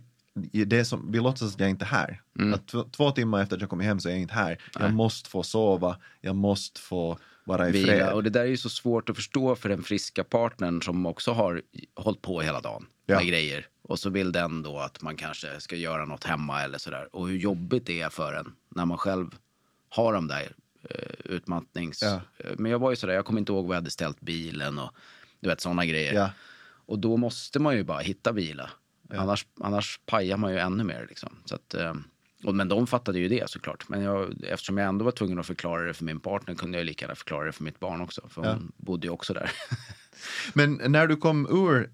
det som, vi låtsas att jag inte är här. Mm. Att två, timmar efter att jag kommer hem så är jag inte här. Jag måste få sova, jag måste få vara i fred. Och det där är ju så svårt att förstå för den friska partnern som också har hållit på hela dagen Ja. med grejer. Och så vill den då att man kanske ska göra något hemma eller sådär. Och hur jobbigt det är för en när man själv har de där eh, utmattnings... Ja. Eh, Men jag var ju sådär, jag kommer inte ihåg vad jag hade ställt bilen och du vet sådana grejer. Ja. Och då måste man ju bara hitta vila. Annars, annars pajar man ju ännu mer. Liksom. Så att, eh, och, men de fattade ju det såklart. Men jag, eftersom jag ändå var tvungen att förklara det för min partner kunde jag lika gärna förklara det för mitt barn också. För Ja. hon bodde ju också där. Men när du kom ur,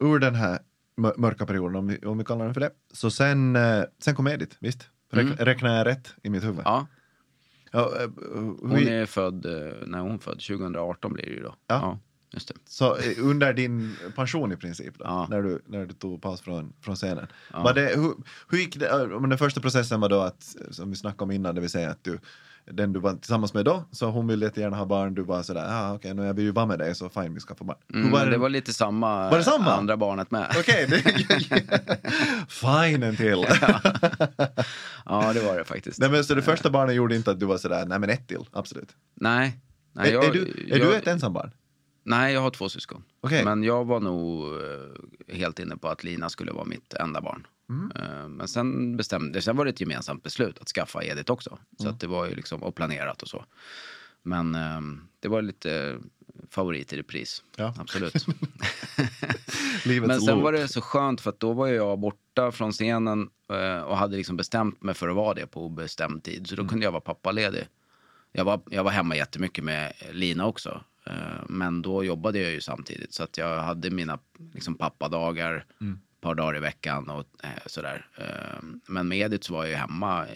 ur den här mör- mörka perioden, om vi, om vi kallar den för det, så sen, eh, sen kom Edith, visst? Räk, Mm. Räknar jag rätt i mitt huvud? ja, Ja, eh, hon är född, när hon född, 2018 blir det ju då. Ja. det. Så eh, under din pension i princip, då, Ja. när, du, när du tog paus från, från scenen. Ja. Var det, hur, hur gick det, eh, men den första processen var då att, eh, som vi snackade om innan, det vill säga att du, den du var tillsammans med då, så hon ville jättegärna ha barn, du var sådär, ja ah, okej, nu jag vill ju vara med dig, så fine, vi ska få barn. Mm, var det? det var lite samma, Var det samma? andra barnet med. Okej, det- fine en till. ja, det var det faktiskt. Nej men så det första barnet gjorde inte att du var sådär, nej men ett till, absolut. Nej. Nej är, jag, är, du, är jag, du ett ensambarn? Nej, jag har två syskon. Okej. Men jag var nog eh, helt inne på att Lina skulle vara mitt enda barn. Mm. Eh, men sen bestämde, sen var det ett gemensamt beslut att skaffa Edith också. Så Mm. att det var ju liksom, och planerat och så. Men eh, det var lite favorit i repris. Ja. Absolut. Men sen var det så skönt för att då var jag borta från scenen eh, och hade liksom bestämt mig för att vara det på obestämd tid. Så då Mm. kunde jag vara pappaledig. Jag var, jag var hemma jättemycket med Lina också. Eh, Men då jobbade jag ju samtidigt. Så att jag hade mina liksom, pappadagar Mm. ett par dagar i veckan och eh, sådär. Eh, Men med Edith så var jag ju hemma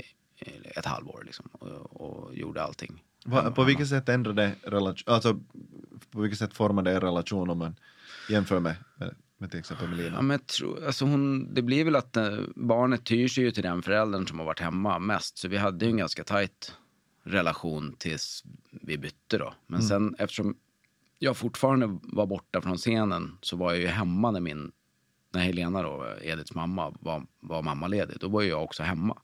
ett halvår liksom, och, och gjorde allting. Va, på vilket sätt ändrade relation, alltså på vilket sätt formade er relation om man jämför med, med, med till exempel med Lina? Ja, men tror, alltså hon, det blir väl att barnet tyr sig ju till den föräldern som har varit hemma mest. Så vi hade ju en ganska tajt relation tills vi bytte då. Men sen eftersom jag fortfarande var borta från scenen så var jag ju hemma när min, när Helena då, Ediths mamma, var, var mammaledig. Då var jag också hemma.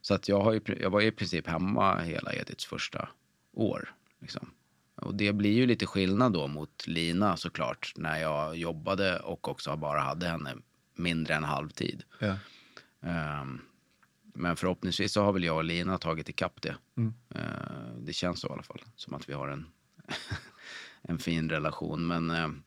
Så att jag, har ju, jag var i princip hemma hela Ediths första år. Liksom. Och det blir ju lite skillnad då mot Lina såklart, när jag jobbade och också bara hade henne mindre än halvtid. Ja. Ehm, men förhoppningsvis så har väl jag och Lina tagit ikapp det. Mm. Ehm, det känns så i alla fall, som att vi har en, en fin relation. Men ehm,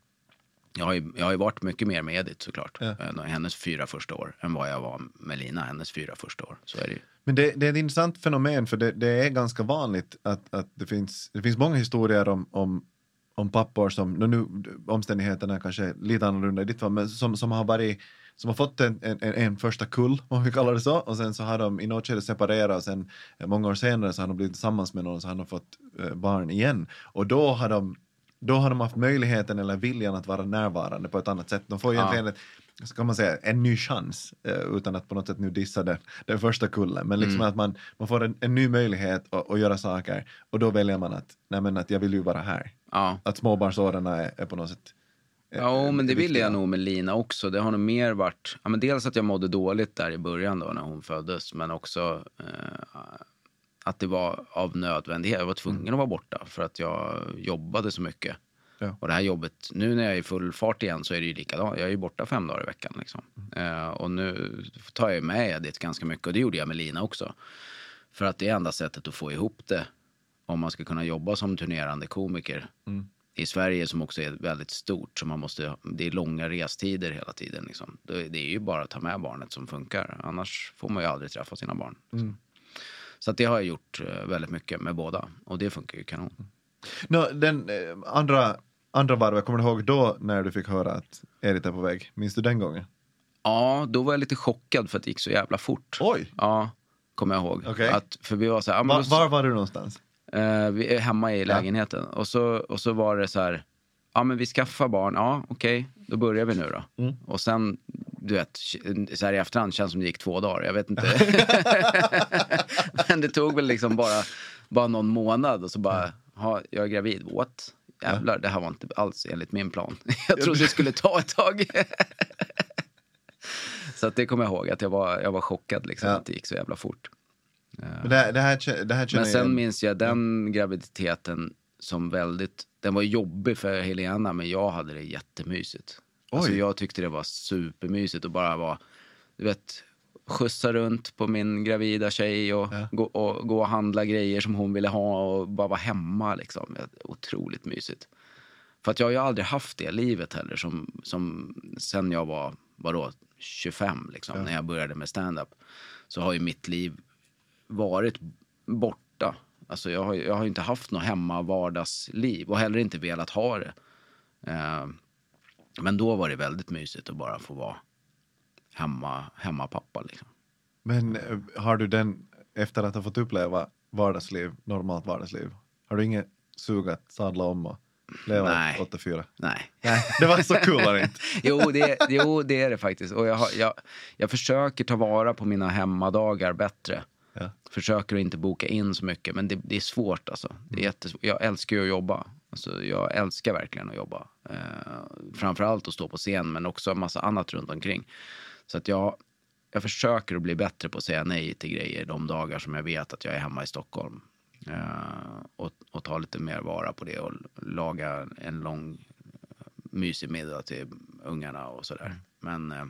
jag, har ju, jag har ju varit mycket mer med Edith såklart, Ja. eh, hennes fyra första år, än vad jag var med Lina, hennes fyra första år. Så är det ju. Men det, det är ett intressant fenomen för det, det är ganska vanligt att, att det, finns, det finns många historier om, om, om pappor som, nu, omständigheterna är kanske lite annorlunda i ditt fall, men som, som har varit som har fått en, en, en första kull, om vi kallar det så, och sen så har de i något skede separerat och sen eh, många år senare så har de blivit tillsammans med någon så har de fått eh, barn igen. Och då har de då har de haft möjligheten eller viljan att vara närvarande på ett annat sätt. De får Ja. egentligen ett, så kan man säga, en ny chans eh, utan att på något sätt nu dissa den, den första kullen. Men liksom Mm. att man, man får en, en ny möjlighet att, att göra saker och då väljer man att, nej men att jag vill ju vara här. Ja. Att småbarnsåren är, är på något sätt Ja, men det ville jag nog med Lina också. Det har nog mer varit, ja, men dels att jag mådde dåligt där i början då när hon föddes, men också eh, att det var av nödvändighet. Jag var tvungen att vara borta för att jag jobbade så mycket. Ja. Och det här jobbet, nu när jag är i full fart igen så är det ju likadant. Jag är ju borta fem dagar i veckan liksom. Eh, och nu tar jag med Edith ganska mycket och det gjorde jag med Lina också. För att det är enda sättet att få ihop det om man ska kunna jobba som turnerande komiker Mm. I Sverige som också är väldigt stort. Så man måste, det är långa restider hela tiden. Liksom. Det, är ju bara att ta med barnet som funkar. Annars får man ju aldrig träffa sina barn. Liksom. Mm. Så att det har jag gjort eh, väldigt mycket med båda. Och det funkar ju kanon. Nå, den eh, andra, andra varvet, kommer du ihåg då när du fick höra att Edith är på väg? Minns du den gången? Ja, då var jag lite chockad för att det gick så jävla fort. Oj! Ja, kommer jag ihåg. Okej. Att, för vi var så här, Var, var var du någonstans? Eh, hemma i lägenheten. Och, så, och så var det så här, ja men vi skaffar barn, ja okej, då börjar vi nu då. Mm. Och sen, du vet, så här i efterhand känns det som det gick två dagar, jag vet inte. men det tog väl liksom bara, bara någon månad och så bara, ha, jag är gravid, what? Jävlar, det här var inte alls enligt min plan. jag trodde det skulle ta ett tag. så att det kommer jag ihåg, att jag var, jag var chockad liksom, Ja. att det gick så jävla fort. Men det, det, här, det här Men jag sen igen. minns jag den graviditeten som väldigt, den var jobbig för Helena men jag hade det jättemysigt. Alltså jag tyckte det var supermysigt att bara vara, du vet, skjutsa runt på min gravida tjej och, Ja. gå, och gå och handla grejer som hon ville ha och bara vara hemma liksom. Otroligt mysigt. För att jag har ju aldrig haft det livet heller som, som sen jag var, vadå, 25 liksom, Ja. när jag började med stand-up. Så har ju mitt liv varit borta. Alltså jag har, jag har inte haft något hemma vardagsliv och heller inte velat ha det. Eh, men då var det väldigt mysigt att bara få vara hemma, hemmapappa liksom. Men eh, har du den, efter att ha fått uppleva vardagsliv, normalt vardagsliv, har du inget sug att sadla om och leva Nej. 84? Nej. Nej, det var så kul var det inte? jo, det, jo, det är det faktiskt. Och jag, har, jag, jag försöker ta vara på mina hemmadagar bättre. Ja. Försöker att inte boka in så mycket, men det, det är svårt alltså. Det är jättesvårt. Jag älskar ju att jobba. Alltså, jag älskar verkligen att jobba. Eh, framförallt att stå på scen, men också en massa annat runt omkring. Så att jag, jag försöker att bli bättre på att säga nej till grejer de dagar som jag vet att jag är hemma i Stockholm. Eh, och, och ta lite mer vara på det och laga en lång mysig middag till ungarna och sådär. Mm. Men eh,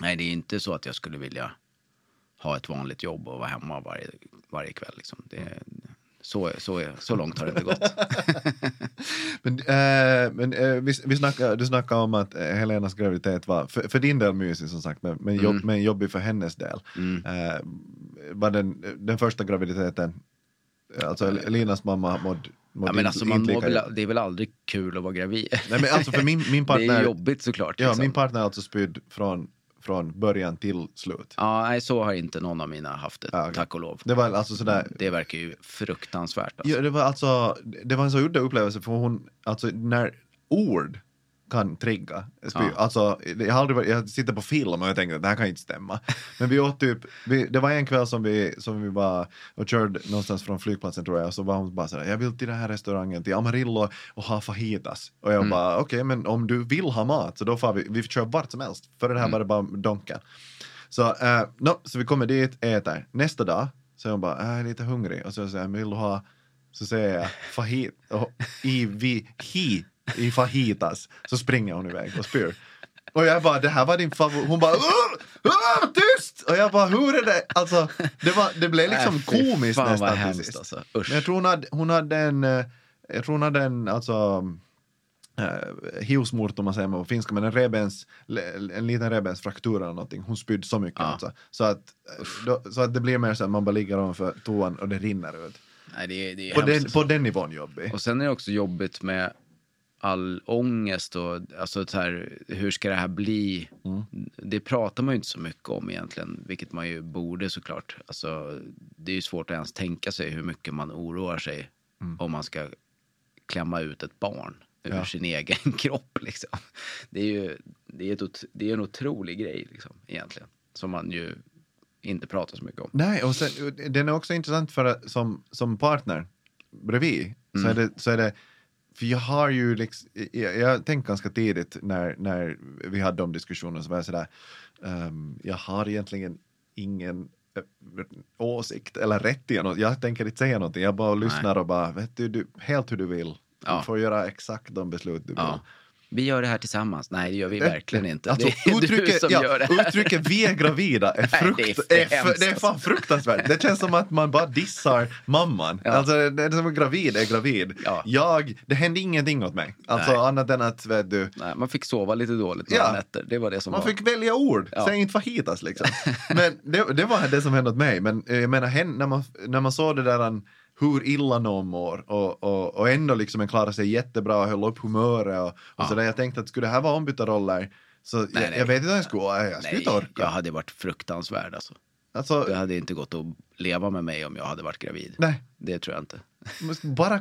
nej, det är inte så att jag skulle vilja ha ett vanligt jobb och vara hemma varje, varje kväll. Liksom. Det, Mm. så, så, så långt har det inte gått. Men, eh, men eh, vi, vi snackade, du snackade om att eh, Helenas graviditet var för, för din del mysig som sagt, men, men, jobb, Mm. men jobbig för hennes del. Mm. Eh, var den, den första graviditeten, alltså Linas mamma mådde Ja, men alltså, man lika- väl, det är väl aldrig kul att vara gravid? Nej men alltså för min, min det är partner, jobbigt såklart. ja, liksom. min partner är alltså spydd från, från början till slut. Ja, nej, så har inte någon av mina haft det, Ja, okej. tack och lov. Det var alltså sådär, Det verkar ju fruktansvärt. Alltså. Ja, det var alltså, det var en så udda upplevelse för hon, alltså när ord kan trigga spy. Ja. Alltså, jag, har aldrig, varit- jag sitter på film och jag tänker att det här kan inte stämma. Men vi åt typ, vi, det var en kväll som vi, som vi var och körde någonstans från flygplatsen tror jag, och så var hon bara sådär, jag vill till den här restaurangen, till Amarillo och ha fajitas. Och jag bara, okej men om du vill ha mat så då får vi, vi kör vart som helst. För det här var det bara donken. Så, eh, no, så vi kommer dit, äter. Nästa dag så är hon bara, jag är lite hungrig. Och så säger jag, vill du ha, så säger jag, fajit, och i, vi, hi, i fajitas. Så springer hon iväg och spyr. Och jag bara, det här var din favorit. Hon bara, "Åh! Åh, tyst! Och jag bara, hur är det? Alltså, det, var, det blev liksom Äh, komiskt fan vad till hemskt, sist. alltså. Men jag tror hon hade, hon hade en, eh, jag tror hon hade en, alltså, uh, hiusmurt om man säger på finska, men en, rebens, en liten rebensfraktur eller någonting. Hon spydde så mycket Ja. alltså. Så att, då, så att det blir mer så att man bara ligger ovanför toan och det rinner ut. Nej, det är, det är På den, på den nivån jobbig. Och sen är det också jobbigt med all ångest och alltså så här, hur ska det här bli? Mm. Det pratar man ju inte så mycket om egentligen, vilket man ju borde såklart. Alltså, det är ju svårt att ens tänka sig hur mycket man oroar sig om man ska klämma ut ett barn ur Ja. sin egen kropp. Liksom. Det är ju det är ett, det är en otrolig grej liksom, egentligen, som man ju inte pratar så mycket om. Nej, och sen, den är också intressant för att som, som partner bredvid så, är det, så är det för jag har ju liksom, jag, jag tänkte ganska tidigt när, när vi hade de diskussionerna så var jag sådär, ehm, jag har egentligen ingen eh, åsikt eller rätt i något. Jag tänker inte säga någonting, jag bara lyssnar och bara, vet du, du helt hur du vill. Ja. Du får göra exakt de beslut du vill. Ja. Vi gör det här tillsammans. Nej, det gör vi verkligen inte. Alltså, det är du uttrycket, som ja, gör det här. uttrycket vi är gravida är, Nej, frukt, det är är, det är fan fruktansvärt. Det känns som att man bara dissar mamman. Ja. Alltså, som är gravid är gravid. Ja. Jag, det hände ingenting åt mig. Alltså Nej. annat än att, vet du, Nej, man fick sova lite dåligt några Ja. nätter. Det var det som man var. fick välja ord. Ja. Säg inte fajitas liksom. Men det, det var det som hände åt mig. Men eh, jag menar, när, man, när man såg det där an, hur illa någon mår och, och, och ändå liksom en klarade sig jättebra och höll upp humöret och, och Ja. sådär. Jag tänkte att skulle det här vara ombytta roller så jag, nej. jag vet inte hur jag skulle, jag skulle Nej, inte orka. jag hade varit fruktansvärd alltså. Alltså, Det hade inte gått att leva med mig om jag hade varit gravid. nej, Det tror jag inte. bara eh,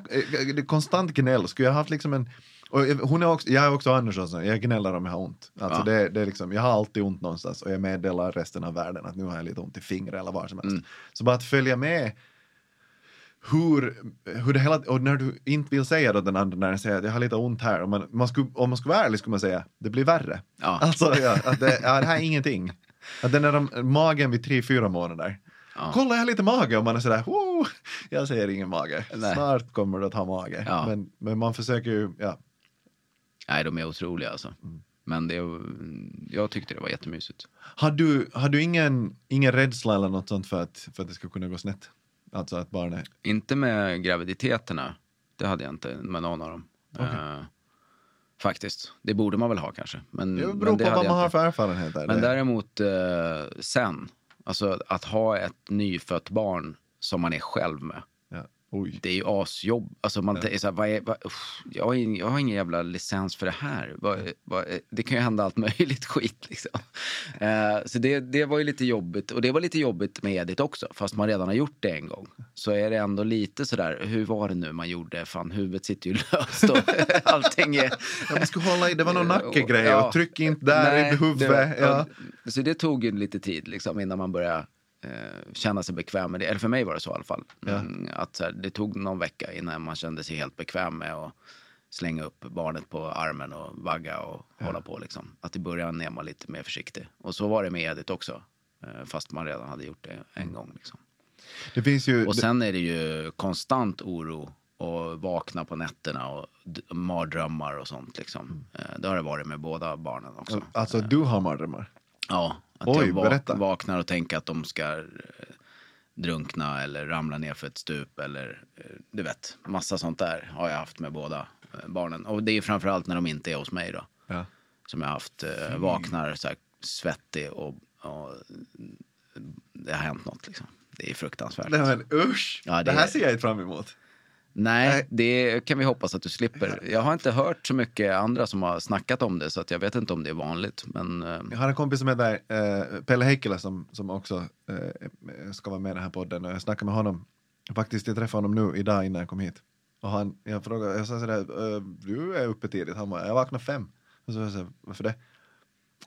är konstant gnäll. Skulle jag haft liksom en... Och hon är också, jag är också Andersson, jag gnäller om jag har ont. Alltså Ja. det, det är liksom, jag har alltid ont någonstans och jag meddelar resten av världen att nu har jag lite ont i fingret eller var som helst. Mm. Så bara att följa med hur, hur det hela, och när du inte vill säga då den andra när den säger att jag har lite ont här, och man, man skulle, om man skulle vara ärlig skulle man säga det blir värre. Ja. Alltså ja, att det, ja, det här är ingenting. Att den där magen vid tre, fyra månader. Ja. Kolla jag har lite mage och man är sådär, Woo! jag ser ingen mage. Nej. Snart kommer du att ha mage. Ja. Men, men man försöker ju, ja. Nej, de är otroliga alltså. Mm. Men det, jag tyckte det var jättemysigt. Har du, har du ingen, ingen rädsla eller något sånt för att, för att det ska kunna gå snett? Alltså att barnet... Inte med graviditeterna. Det hade jag inte med någon av dem. Okej. Eh, faktiskt. Det borde man väl ha kanske. Men, Det men beror det på vad man har för erfarenheter. Men Det- däremot eh, sen, alltså att ha ett nyfött barn som man är själv med. Ja. Oj. Det är ju asjobb. Alltså man är så här, vad är, vad, usch, jag, har ingen, jag har ingen jävla licens för det här. Vad, vad, det kan ju hända allt möjligt skit liksom. Eh, så det, det var ju lite jobbigt. Och det var lite jobbigt med Edith också. Fast man redan har gjort det en gång. Så är det ändå lite sådär, hur var det nu man gjorde? Fan, huvudet sitter ju löst och allting är... Ja, man skulle hålla i, det var någon nackegrej Ja. och tryck inte där Nej, i huvudet. ja. Så det tog ju lite tid liksom, innan man började eh, känna sig bekväm med det. Eller för mig var det så i alla fall. Mm, att, här, det tog någon vecka innan man kände sig helt bekväm med att slänga upp barnet på armen och vagga och hålla på. Liksom. Att i början är man lite mer försiktig. Och så var det med Edith också. Eh, fast man redan hade gjort det en gång. Liksom. Det finns ju... Och sen är det ju konstant oro och vakna på nätterna och mardrömmar och sånt. Liksom. Eh, Det har det varit med båda barnen också. Alltså, du har mardrömmar. Ja, att Oj, jag vak- berätta. vaknar och tänker att de ska eh, drunkna eller ramla ner för ett stup eller eh, du vet, massa sånt där har jag haft med båda eh, barnen. Och det är framförallt när de inte är hos mig då. Ja. Som jag haft, eh, vaknar så här svettig och, och det har hänt något liksom. Det är fruktansvärt. Nej men usch! Ja, det... det- här ser jag fram emot. Nej, det kan vi hoppas att du slipper. Jag har inte hört så mycket andra som har snackat om det så att jag vet inte om det är vanligt. Men eh, Jag har en kompis som heter eh, Pelle Heikkilä som, som också eh, ska vara med i den här podden och jag snackade med honom. Faktiskt, jag träffade honom nu idag innan jag kom hit. Och han, jag frågade, jag sa sådär, du är uppe tidigt. Han bara, jag vaknar fem. Och så sa jag varför det?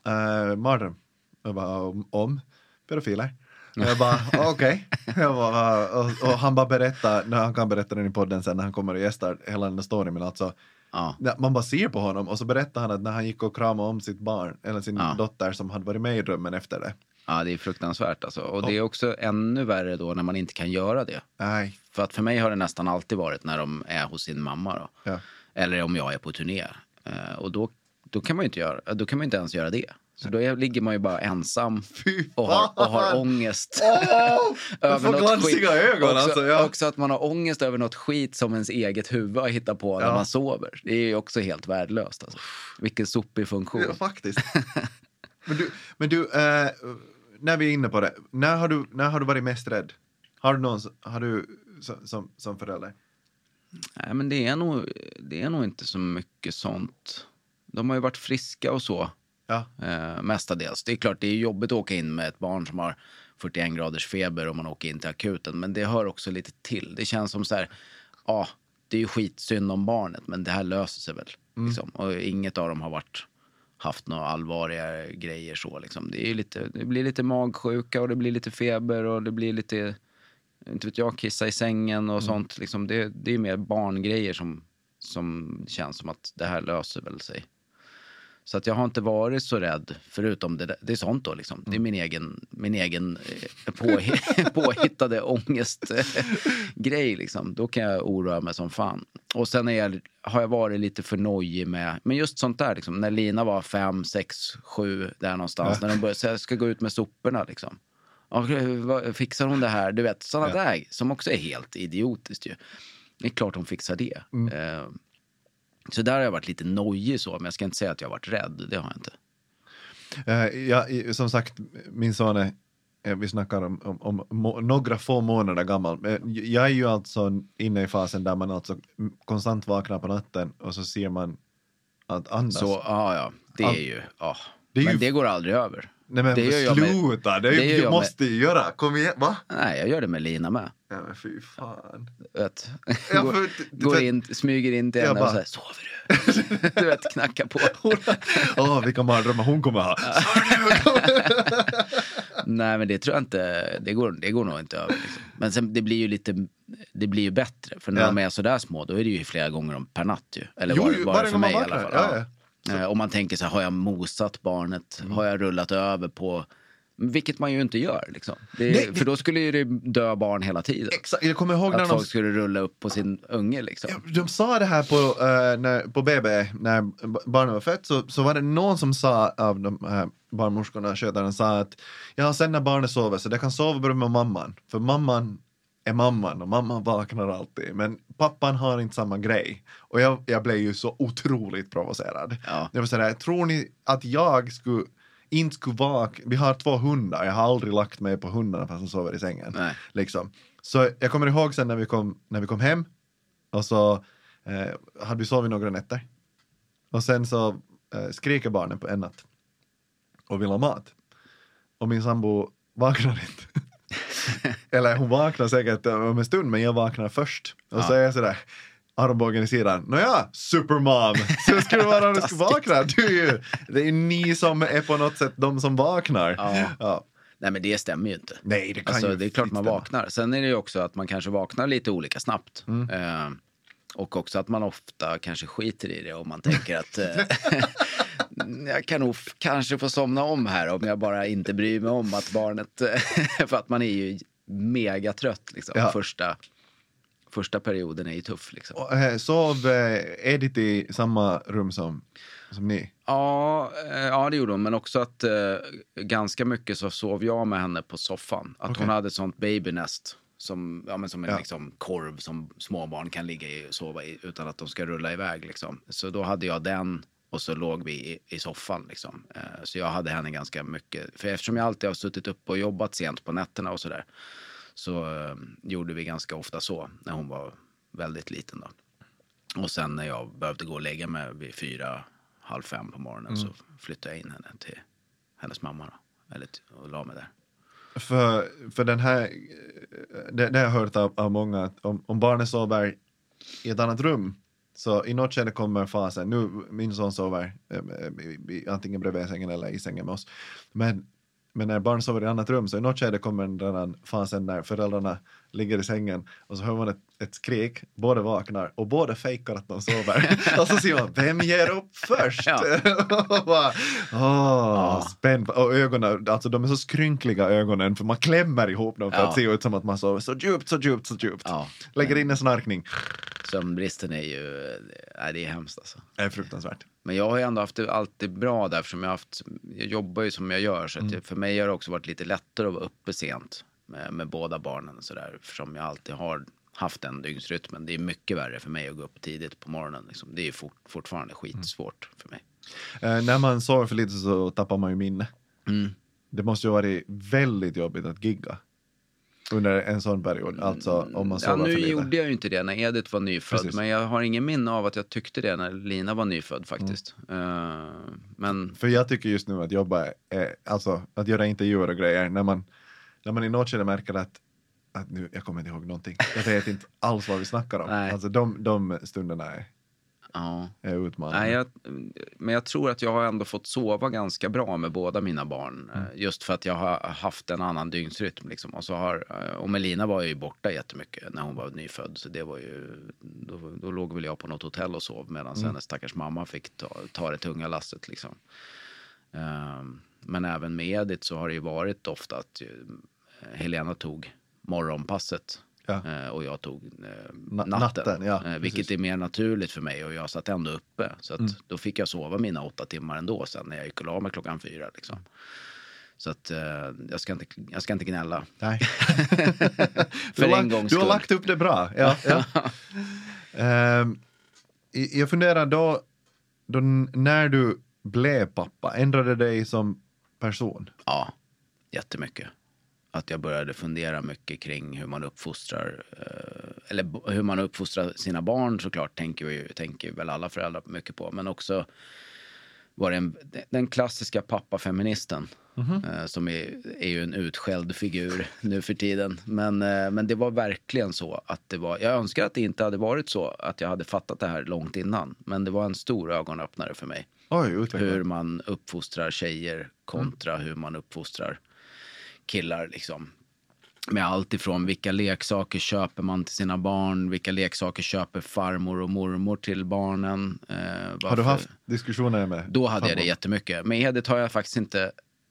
Uh, mardröm. Jag bara, om? om pedofiler. Och jag bara, okej. Jag bara, och, och han bara berättar, när han kan berätta den i podden sen när han kommer och gästar hela den där storyn, men alltså Ja, man bara ser på honom och så berättar han att när han gick och kramade om sitt barn, eller sin Ja. dotter som hade varit med i drömmen efter det. ja, det är fruktansvärt alltså. Och det är också ännu värre då när man inte kan göra det. Nej, För att för mig har det nästan alltid varit när de är hos sin mamma då. ja. Eller om jag är på turné. Eh, och då, då, kan man ju inte göra, då kan man inte ens göra det. Så då ligger man ju bara ensam och har, och har ångest. Över får något glansiga ögon också, alltså. Ja. också att man har ångest över något skit som ens eget huvud har hittat på när Ja. man sover. Det är ju också helt värdelöst. Alltså. Vilken sopig funktion. ja, faktiskt. men du, men du eh, när vi är inne på det, när har du, när har du varit mest rädd? Har du någon, har du som, som, som förälder? Nej, men det är, nog, det är nog inte så mycket sånt. De har ju varit friska och så. Ja, Eh, mestadels. Det är klart, det är jobbigt att åka in med ett barn som har 41 graders feber om man åker in till akuten. Men det hör också lite till. Det känns som så här, ja, det är ju skitsynd om barnet, men det här löser sig väl. Liksom. Och inget av dem har varit, haft några allvarliga grejer så. Liksom. Det, är lite, det blir lite magsjuka och det blir lite feber och det blir lite, inte vet jag, kissa i sängen och sånt. Liksom. Det, det är mer barngrejer som, som känns som att det här löser väl sig. Så att jag har inte varit så rädd, förutom det. Det är sånt då liksom. Det är min egen, min egen eh, påhi- påhittade ångestgrej liksom. Då kan jag oroa mig som fan. Och sen är jag, har jag varit lite för nojig med, men just sånt där liksom. När Lina var fem, sex, sju, där någonstans. När de började, så jag ska gå ut med soporna liksom. Ja, fixar hon det här? Du vet, sådana Ja. där som också är helt idiotiskt ju. Det är klart hon fixar det. Eh, så där har jag varit lite nojig så, men jag ska inte säga att jag har varit rädd. Det har jag inte. Eh, ja, som sagt, min son är, eh, vi snackar om, om, om må, några få månader gammal. Men jag är ju alltså inne i fasen där man alltså konstant vaknar på natten och så ser man att andas. Så, ja, ja, det All- är ju... Ja. Det men ju- det går aldrig över. Nej men det jag med- sluta, det, är det ju, gör du måste ju göra. Kom igen, va? Nej, jag gör det med Lina med. Ja men fy fan. Vet. Ja, går, för- går för- in, smyger in till henne och bara- säger sover du? du vet, knackar på. Åh, vilka mardrömmar hon kommer ha. Nej, men det tror jag inte. Det går, det går nog inte över. Liksom. Men sen, det blir ju lite... Det blir ju bättre. För när Ja. de är sådär små, då är det ju flera gånger om per natt ju. Eller Jo, var, var varje det för mig i alla fall. Ja, Eh, Om man tänker så här, har jag mosat barnet? Mm. Har jag rullat över på... Vilket man ju inte gör. Liksom. Det, Nej, För då skulle ju det dö barn hela tiden. Exakt, jag kommer ihåg när Att de folk skulle rulla upp på sin unge liksom. Ja, De sa det här på, eh, när, på BB när barnet var fött så, så var det någon som sa av de här barnmorskorna, skötarna sa att ja sen när barnet sover så det kan sova bredvid med mamman för mamman är mamman och mamman vaknar alltid men pappan har inte samma grej och jag, jag blev ju så otroligt provocerad. Ja. Jag var sådär, tror ni att jag skulle inte skulle vakna, vi har två hundar, jag har aldrig lagt mig på hundarna fast de sover i sängen. Nej. Liksom. Så jag kommer ihåg sen när vi kom, när vi kom hem och så eh, hade vi sovit några nätter. Och sen så eh, skriker barnen på en natt och vill ha mat. Och min sambo vaknar inte. Eller hon vaknar säkert om en stund men jag vaknar först. Och så Ja. är jag sådär armbågen i sidan. Nåja, supermom! Så skulle det vara om du skulle vakna. Du är ju, det är ni som är på något sätt de som vaknar. Ja. Ja. Nej men det stämmer ju inte. Nej, det kan Alltså, ju det är klart man vaknar. Sen är det ju också att man kanske vaknar lite olika snabbt. Mm. Eh, och också att man ofta kanske skiter i det om man tänker att eh, jag kan nog kanske få somna om här om jag bara inte bryr mig om att barnet... för att man är ju megatrött. Liksom. Ja. Första, första perioden är ju tuff. Liksom. Och, eh, Sov eh, Edith i samma rum som, som ni? Ja, eh, ja, det gjorde hon. Men också att eh, ganska mycket så sov jag med henne på soffan. Att Okej. hon hade ett sånt babynest. Som, ja, men som en Ja. liksom, korv som småbarn kan ligga i och sova i utan att de ska rulla iväg. Liksom. Så då hade jag den och så låg vi i, i soffan. Liksom. Eh, så jag hade henne ganska mycket. För eftersom jag alltid har suttit upp och jobbat sent på nätterna och sådär. Så eh, gjorde vi ganska ofta så när hon var väldigt liten. Då. Och sen när jag behövde gå och lägga mig vid fyra, halv fem på morgonen så flyttade jag in henne till hennes mamma. Då. Eller t- och la mig där. För, för den här, eh, det, det har jag hört av, av många, att om, om barnet sover i ett annat rum, så i något skede kommer fasen, nu min son sover eh, eh antingen bredvid sängen eller i sängen med oss, men, men när barn sover i annat rum så i något skede kommer den fasen när föräldrarna ligger i sängen och så hör man ett, ett skrik, båda vaknar och båda fejkar att de sover. och så säger man, vem ger upp först? Ja. Och bara, Åh, spänd och ögonen, alltså de är så skrynkliga ögonen för man klämmer ihop dem för Ja. att se ut som att man sover så djupt, så djupt, så djupt. Ja. Lägger in en snarkning. Sömnbristen är ju, nej, det är hemskt alltså. Det är fruktansvärt. Men jag har ju ändå haft det alltid bra där eftersom jag, haft, jag jobbar ju som jag gör. Så jag, för mig har det också varit lite lättare att vara uppe sent med, med båda barnen och sådär. Eftersom jag alltid har haft den dygnsrytmen. Det är mycket värre för mig att gå upp tidigt på morgonen. Liksom. Det är fort, fortfarande skitsvårt för mig. Eh, när man sover för lite så tappar man ju minne. Mm. Det måste ju ha varit väldigt jobbigt att gigga under en sån period, alltså om man Ja, sover nu för lite. gjorde jag ju inte det när Edith var nyfödd. Precis. Men jag har ingen minne av att jag tyckte det när Lina var nyfödd faktiskt. Eh, men För jag tycker just nu att jobba, är, alltså att göra intervjuer och grejer, när man, när man i något skede märker att, att nu, jag kommer inte ihåg någonting, jag vet inte alls vad vi snackar om. Nej. Alltså de, de stunderna är, ja. är utmanande. Nej, jag, men jag tror att jag har ändå fått sova ganska bra med båda mina barn. Mm. eh, Just för att jag har haft en annan dygnsrytm. Liksom. Och, så har, eh, och Melina var ju borta jättemycket när hon var nyfödd. Så det var ju, då, då låg väl jag på något hotell och sov medan Mm. hennes stackars mamma fick ta, ta det tunga lastet. Liksom. Ehm, men även med Edith så har det ju varit ofta att eh, Helena tog morgonpasset. Ja. eh, Och jag tog eh, Na- natten. natten, ja, vilket precis. är mer naturligt för mig och jag satt ändå uppe. Så att Mm. då fick jag sova mina åtta timmar ändå sen när jag gick och la mig klockan fyra. Liksom. Så att jag, ska inte, jag ska inte gnälla. Nej. För du, har, en gångs du har skull. lagt upp det bra. Ja, ja. I- jag funderar då, då, när du blev pappa, ändrade det dig som person? Ja, jättemycket. Att jag började fundera mycket kring hur man uppfostrar, eh, eller hur man uppfostrar sina barn såklart, tänker, vi, tänker väl alla föräldrar mycket på. Men också var en, den klassiska pappafeministen. eh, som är, är ju en utskälld figur nu för tiden. Men, eh, men det var verkligen så att det var, jag önskar att det inte hade varit så att jag hade fattat det här långt innan. Men det var en stor ögonöppnare för mig Oj, hur man uppfostrar tjejer kontra hur man uppfostrar killar. Liksom. Med allt ifrån vilka leksaker köper man till sina barn, vilka leksaker köper farmor och mormor till barnen. Eh, Har du haft diskussioner med Då hade jag det farmor? jättemycket. Med Edith har jag faktiskt inte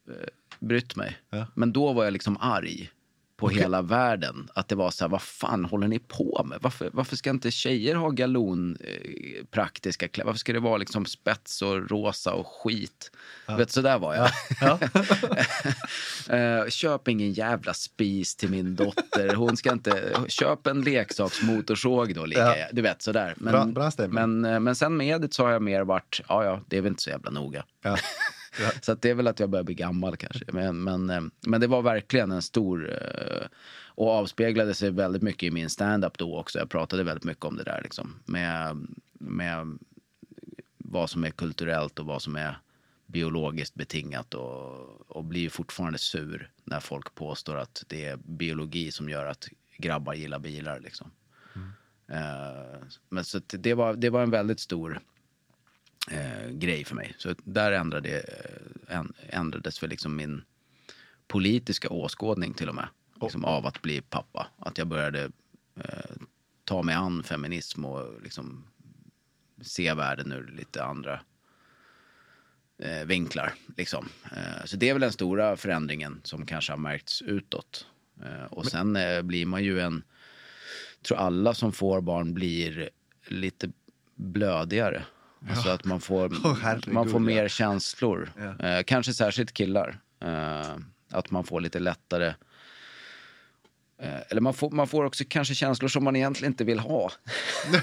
eh, brytt mig. Ja. Men då var jag liksom arg på hela världen. Att det var så här, vad fan håller ni på med? Varför, varför ska inte tjejer ha galon eh, praktiska kläder? Varför ska det vara liksom spets och rosa och skit? Vet, så där var jag. Ja. Eh, köp ingen jävla spis till min dotter. Hon ska inte... Köp en leksaksmotorsåg då, lika Ja. ja. Du vet. Men, Bra- bra stämning. men, eh, men sen med Edith så har jag mer varit, ja ja, det är väl inte så jävla noga. Så att det är väl att jag börjar bli gammal kanske. Men, men, eh, men det var verkligen en stor... eh, Och avspeglade sig väldigt mycket i min stand-up då också. Jag pratade väldigt mycket om det där liksom. Med, med vad som är kulturellt och vad som är biologiskt betingat och, och blir ju fortfarande sur när folk påstår att det är biologi som gör att grabbar gillar bilar. Liksom. Eh, men så det, var, det var en väldigt stor eh, grej för mig. Så där ändrade, eh, änd- ändrades väl liksom min politiska åskådning till och med. Liksom av att bli pappa. Att jag började eh, ta mig an feminism och liksom se världen ur lite andra eh, vinklar. Liksom. Eh, så det är väl den stora förändringen som kanske har märkts utåt. Eh, och sen eh, blir man ju en... tror alla som får barn blir lite blödigare. Alltså att man får, herregud, man får ja. mer känslor. Ja. Eh, kanske särskilt killar. Eh, att man får lite lättare... Eh, eller man får, man får också kanske känslor som man egentligen inte vill ha.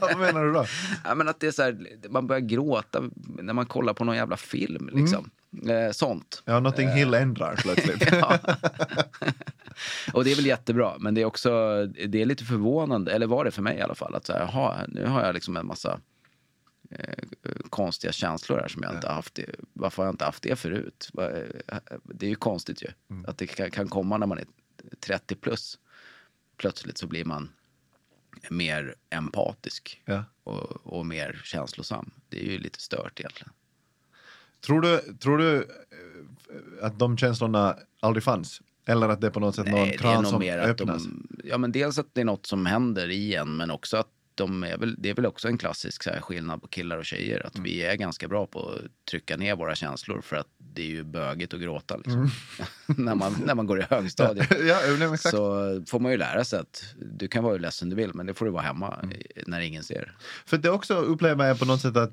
Vad menar du då? Ja, men att det är så här, man börjar gråta när man kollar på någon jävla film. Liksom. Eh, sånt. Ja, Notting Hill ändrar plötsligt. Ja. och det är väl jättebra, men det är också det är lite förvånande, eller var det för mig i alla fall, att så här, jaha, nu har jag liksom en massa eh, konstiga känslor här som jag inte haft. Det. Varför har jag inte haft det förut? Eh, Det är ju konstigt ju, att det kan, komma när man är 30 plus. Plötsligt så blir man mer empatisk Ja. och, och mer känslosam. Det är ju lite stört egentligen. Tror du, tror du eh, att de känslorna aldrig fanns? Eller att det är på något sätt någon Nej, är kran som öppnas? de, ja, men dels att det är något som händer i en, men också att de är väl, det är väl också en klassisk så här, skillnad på killar och tjejer. Mm. Att vi är ganska bra på att trycka ner våra känslor för att det är ju bögigt att gråta liksom. Mm. när, man, när man går i högstadiet. ja, nej. Så får man ju lära sig att du kan vara hur ledsen du vill, men det får du vara hemma Mm. när ingen ser. För det också upplever jag på något sätt att,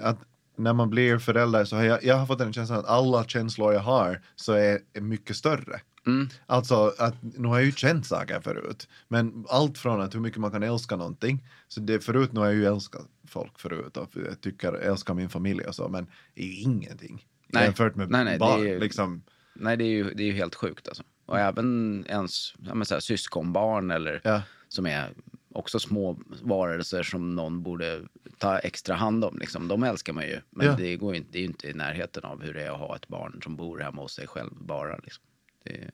att när man blir förälder så har jag, jag har fått en känsla att alla känslor jag har så är, är mycket större. Mm. Alltså att nu har jag ju känt saker förut, men allt från att hur mycket man kan älska någonting, så det förut nu har jag ju älskat folk förut och jag tycker älskar min familj och så, men det är ju ingenting Nej. jämfört med Nej, nej, det barn. är ju- Liksom, Nej, det är ju, det är ju helt sjukt alltså. Och även ens ja, så här, syskonbarn eller ja. som är också små varelser som någon borde ta extra hand om. Liksom. De älskar man ju, men Ja. det, går ju inte, det är ju inte i närheten av hur det är att ha ett barn som bor hemma hos sig själv bara. Liksom. Det,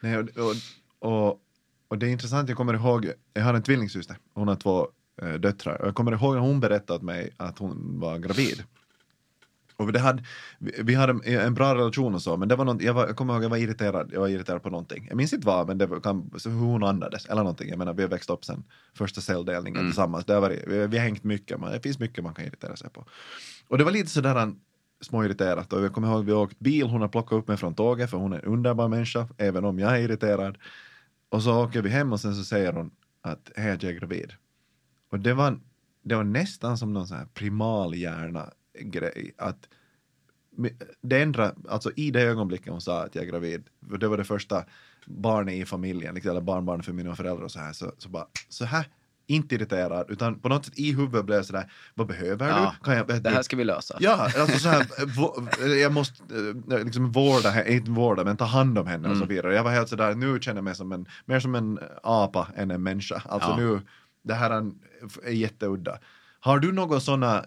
Nej, och, och, och, och det är intressant, jag kommer ihåg, jag har en tvillingsyster, hon har två eh, döttrar, och jag kommer ihåg när hon berättade åt mig att hon var gravid. Och det hade, vi, hade en, bra relation och så, men det var något, jag, var, jag kommer ihåg jag var irriterad, jag var irriterad på någonting. Jag minns inte vad, men det var kan, hur hon andades eller någonting. Jag menar, vi har växt upp sen första celldelningen tillsammans. Det har varit, vi, vi har hängt mycket, men det finns mycket man kan irritera sig på. Och det var lite sådär småirriterat och jag kommer ihåg vi åkt bil, hon har plockat upp mig från tåget för hon är en underbar människa, även om jag är irriterad. Och så åker vi hem och sen så säger hon att hej, jag är gravid. Och det var, det var nästan som någon sån här primalhjärna grej att det ändrade, alltså i det ögonblicket hon sa att jag är gravid, för det var det första barnet i familjen, liksom, eller barnbarnet för mina föräldrar och så här, så, så bara, så här, inte irriterad, utan på något sätt i huvudet blev det sådär, vad behöver Ja, du? Kan jag, det här ska vi lösa. Ja, alltså så här, jag måste eh, liksom vårda henne, inte vårda, men ta hand om henne och Mm. så vidare. Jag var helt sådär, nu känner jag mig som en, mer som en apa än en människa. Alltså Ja. nu, det här är, är jätteudda. Har du några sådana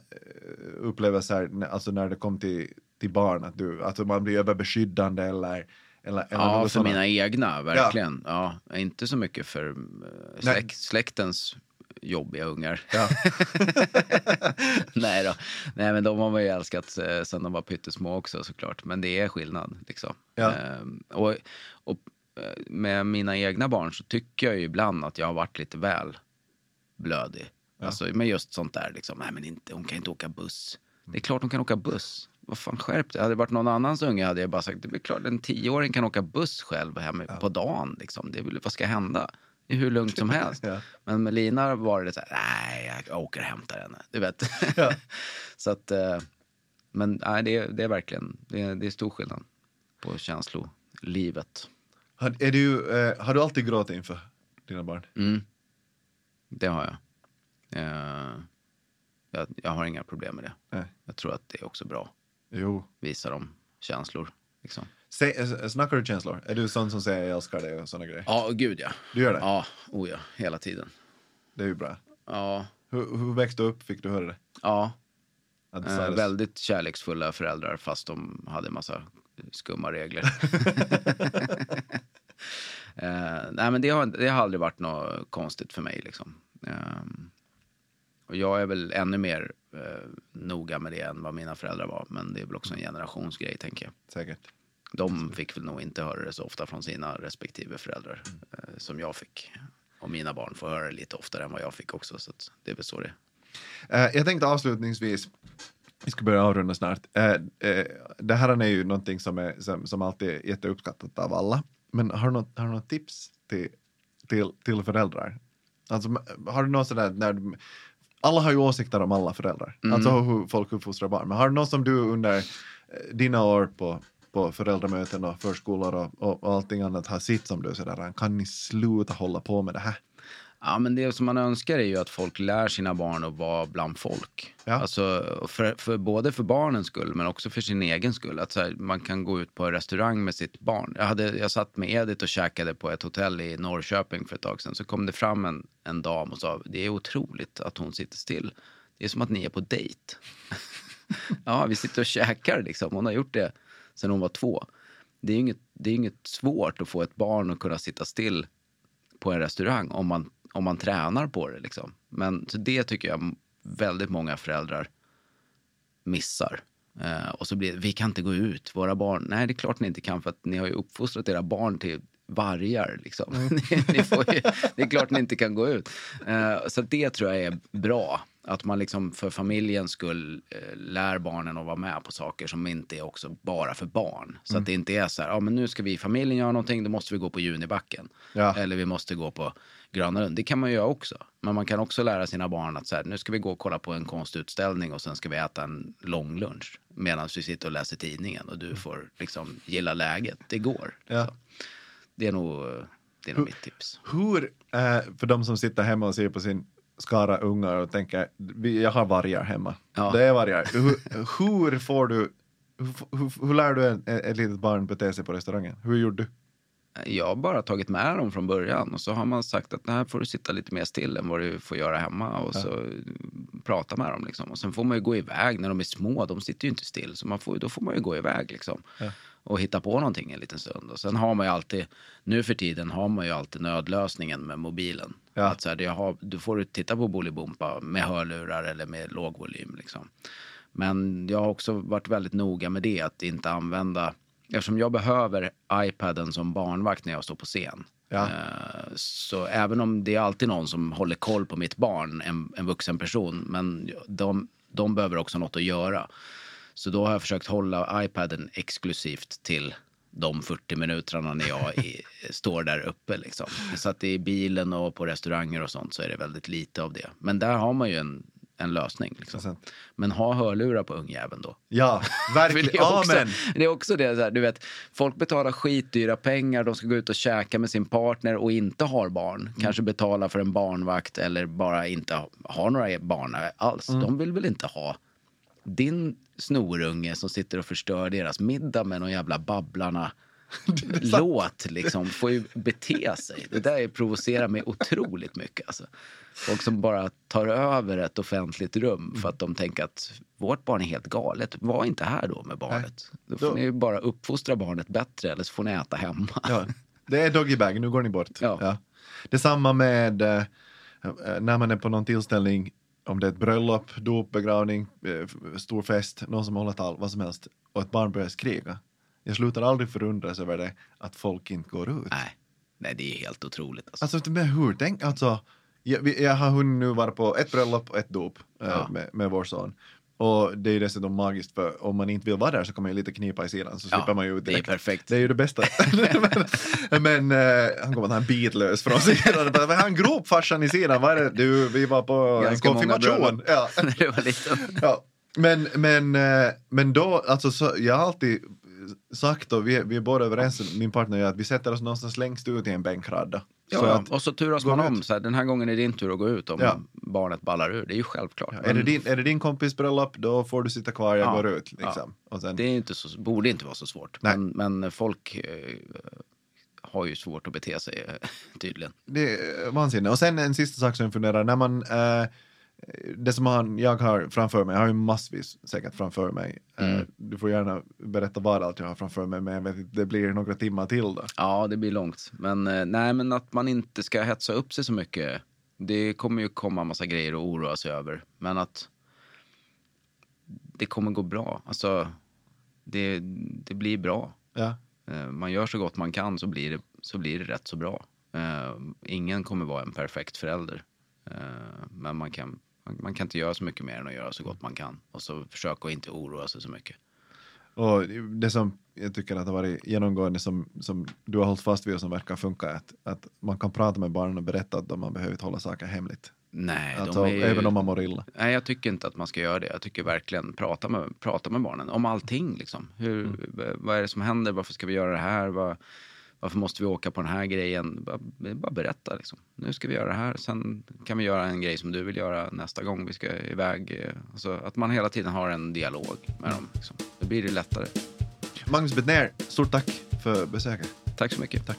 upplevelser, när- alltså när det kom till, till barn, att du, alltså man blir överbeskyddande eller, eller, eller Ja, för såna- mina egna, verkligen. Ja. inte så mycket för eh, Nej. släkt, släktens jobbiga ungar. Ja. Nej då. Nej, men de har man ju älskat eh, sen de var pyttesmå också såklart. Men det är skillnad liksom. Ja. Ehm, och, och eh, med mina egna barn så tycker jag ju ibland att jag har varit lite väl blödig. Alltså med just sånt där liksom. Nej men inte, hon kan inte åka buss. Det är klart hon kan åka buss. Vad fan skärp dig. Hade det varit någon annans unge hade jag bara sagt, det är klart en tioåring kan åka buss själv hem på dagen liksom. Det vad ska hända? Hur lugnt som helst. Ja. Men med Lina var det så här, nej, jag åker och hämtar henne. Du vet. Ja. så att, eh, men nej, det, är- det är verkligen, det är, det är stor skillnad på känslolivet. Har, är du, eh, har du alltid gråtit inför dina barn? Mm. Det har jag. Eh, jag. Jag har inga problem med det. Nej. Jag tror att det är också bra. Jo. Visa dem känslor. Liksom. Säg, eh, snackar du känslor? Är du sån som säger jag älskar dig och såna grejer? Ja, gud ja. Du gör det? Ja, oh ja, hela tiden. Det är ju bra. Ja, Hur, hur växte du upp? Fick du höra det? ja. Eh, väldigt kärleksfulla föräldrar fast de hade en massa skumma regler. eh, nej men det har, det har aldrig varit något konstigt för mig liksom. Ehm, och jag är väl ännu mer eh, noga med det än vad mina föräldrar var. Men det är väl också en generationsgrej tänker jag. Säkert. De fick väl nog inte höra det så ofta från sina respektive föräldrar eh, som jag fick. Och mina barn får höra det lite oftare än vad jag fick också. Så det är väl så det är. Eh, jag tänkte avslutningsvis, vi ska börja avrunda snart. Eh, eh, det här är ju någonting som, är, som, som alltid är jätteuppskattat av alla. Men har du något, har du något tips till, till, till föräldrar? Alltså, har du något sådär när du, alla har ju åsikter om alla föräldrar, Mm. alltså hur folk uppfostrar barn. Men har du något som du under dina år på, på föräldramöten och förskolor och, och, allting annat har sett som du är sådär, kan ni sluta hålla på med det här? Ja, men det som man önskar är ju att folk lär sina barn att vara bland folk. Ja. Alltså, för, för, både för barnens skull, men också för sin egen skull. Att här, man kan gå ut på en restaurang med sitt barn. Jag, hade, jag satt med Edith och käkade på ett hotell i Norrköping för ett tag sedan. Så kom det fram en, en dam och sa, det är otroligt att hon sitter still. Det är som att ni är på dejt. ja, vi sitter och käkar liksom. Hon har gjort det sedan hon var två. Det är inget, det är inget svårt att få ett barn att kunna sitta still på en restaurang om man, om man tränar på det. Liksom. Men så det tycker jag väldigt många föräldrar missar. Eh, och så blir det, vi kan inte gå ut, våra barn. Nej, det är klart ni inte kan för att ni har ju uppfostrat era barn till vargar. Liksom. ni, ni får ju, det är klart ni inte kan gå ut. Eh, så det tror jag är bra. Att man liksom för familjens skull eh, lär barnen att vara med på saker som inte är också bara för barn. Så att det inte är så här, ja men nu ska vi i familjen göra någonting, då måste vi gå på Junibacken. Ja. Eller vi måste gå på Gröna Lund. Det kan man göra också. Men man kan också lära sina barn att så här, nu ska vi gå och kolla på en konstutställning och sen ska vi äta en lång lunch. Medan vi sitter och läser tidningen och du får liksom gilla läget. Det går. Ja. Det är nog, det är nog mitt tips. Hur, eh, för de som sitter hemma och ser på sin skara ungar och tänker, jag har vargar hemma. Ja. Det är vargar. Hur, hur får du, hur, hur, hur lär du en, ett litet barn bete sig på restaurangen? Hur gjorde du? Jag har bara tagit med dem från början och så har man sagt att här får du sitta lite mer still än vad du får göra hemma och så prata med dem liksom. Och sen får man ju gå iväg när de är små, de sitter ju inte still så man får, då får man ju gå iväg liksom. Och hitta på någonting en liten stund. Och sen har man ju alltid, nu för tiden har man ju alltid nödlösningen med mobilen. Ja. Att så här, har, du får titta på Bolibompa med hörlurar eller med låg volym liksom. Men jag har också varit väldigt noga med det, att inte använda Eftersom jag behöver iPaden som barnvakt när jag står på scen. Ja. Eh, Så även om det är alltid någon som håller koll på mitt barn, en, en vuxen person, men de, de behöver också något att göra. Så då har jag försökt hålla iPaden exklusivt till de 40 minuterna när jag i, står där uppe. Liksom. Så att i bilen och på restauranger och sånt så är det väldigt lite av det. Men där har man ju en, en lösning. Liksom. Men ha hörlurar på ungjäveln då. Ja, verkligen. det, är också, Amen. det är också det, så här, du vet, folk betalar skitdyra pengar, de ska gå ut och käka med sin partner och inte har barn. Mm. Kanske betala för en barnvakt eller bara inte ha- har några barn alls. Mm. De vill väl inte ha din snorunge som sitter och förstör deras middag med någon jävla babblarna låt liksom, får ju bete sig. Det där provocerar mig otroligt mycket. Alltså. Folk som bara tar över ett offentligt rum för att de tänker att vårt barn är helt galet. Var inte här då med barnet. Då får ni ju bara uppfostra barnet bättre eller så får ni äta hemma. Ja, det är doggybag, nu går ni bort. Ja. Detsamma med eh, eh, när man är på någon tillställning, om det är ett bröllop, dop, begravning, eh, stor fest, någon som håller tal, vad som helst, och ett barn börjar skrika. Jag slutar aldrig förundras över det, att folk inte går ut. Nej. Nej, det är helt otroligt. Alltså. Alltså, men hur tänk, alltså, jag, jag har hunnit nu vara på ett bröllop och ett dop eh, Ja. med, med vår son. Och det är ju dessutom magiskt för om man inte vill vara där så kan man ju lite knipa i sidan så Ja, slipper man ju ut det är direkt. perfekt. Det är ju det bästa. men men eh, han kommer att ha en bitlös från sidan. Bara, "Men Han grop farsan i sidan. Vad är det? Du, vi var på Ganska en konfirmation. Ja. När du var liten. Ja. Men, men, eh, men då, alltså så, jag har alltid sagt och vi, vi är båda överens, min partner och jag, att vi sätter oss någonstans längst ut i en bänkradda. Ja, Så att, och så turas går man om. ut. Så här, den här gången är det din tur att gå ut om Ja. barnet ballar ur. Det är ju självklart. är, det Men din, är det din kompis bröllop, då får du sitta kvar, jag Ja. går ut. Ja. Liksom. Och sen, Det är inte så, borde inte vara så svårt. Men, men folk eh, har ju svårt att bete sig eh, tydligen. Det är vansinne. Och sen en sista sak som jag funderar, när man eh, det som han, jag har framför mig, jag har ju massvis säkert framför mig. Eh, Mm. du får gärna berätta vad allt jag har framför mig, men jag vet inte, det blir några timmar till då. Ja, det blir långt. Men, eh, nej, men att man inte ska hetsa upp sig så mycket. Det kommer ju komma en massa grejer att oroa sig över. Men att det kommer gå bra. Alltså, det, det blir bra. Ja. Eh, Man gör så gott man kan så blir det, så blir det rätt så bra. Ingen kommer vara en perfekt förälder. Men man kan, man man kan inte göra så mycket mer än att göra så gott man kan. Och så försöka att inte oroa sig så mycket. Och det som jag tycker att har varit genomgående som, som du har hållit fast vid och som verkar funka är att, att man kan prata med barnen och berätta att man behöver hålla saker hemligt. Nej, Alltså, ju... Även om man mår illa. Nej, jag tycker inte att man ska göra det. Jag tycker verkligen prata med, prata med barnen om allting. Liksom. Hur, Mm. Vad är det som händer? Varför ska vi göra det här? Vad, varför måste vi åka på den här grejen? Bara, bara berätta. Liksom. Nu ska vi göra det här. Sen kan vi göra en grej som du vill göra nästa gång vi ska iväg. Alltså, att man hela tiden har en dialog med dem. Liksom. Då blir det lättare. Magnus Bettner, stort tack för besöket. Tack så mycket. Tack.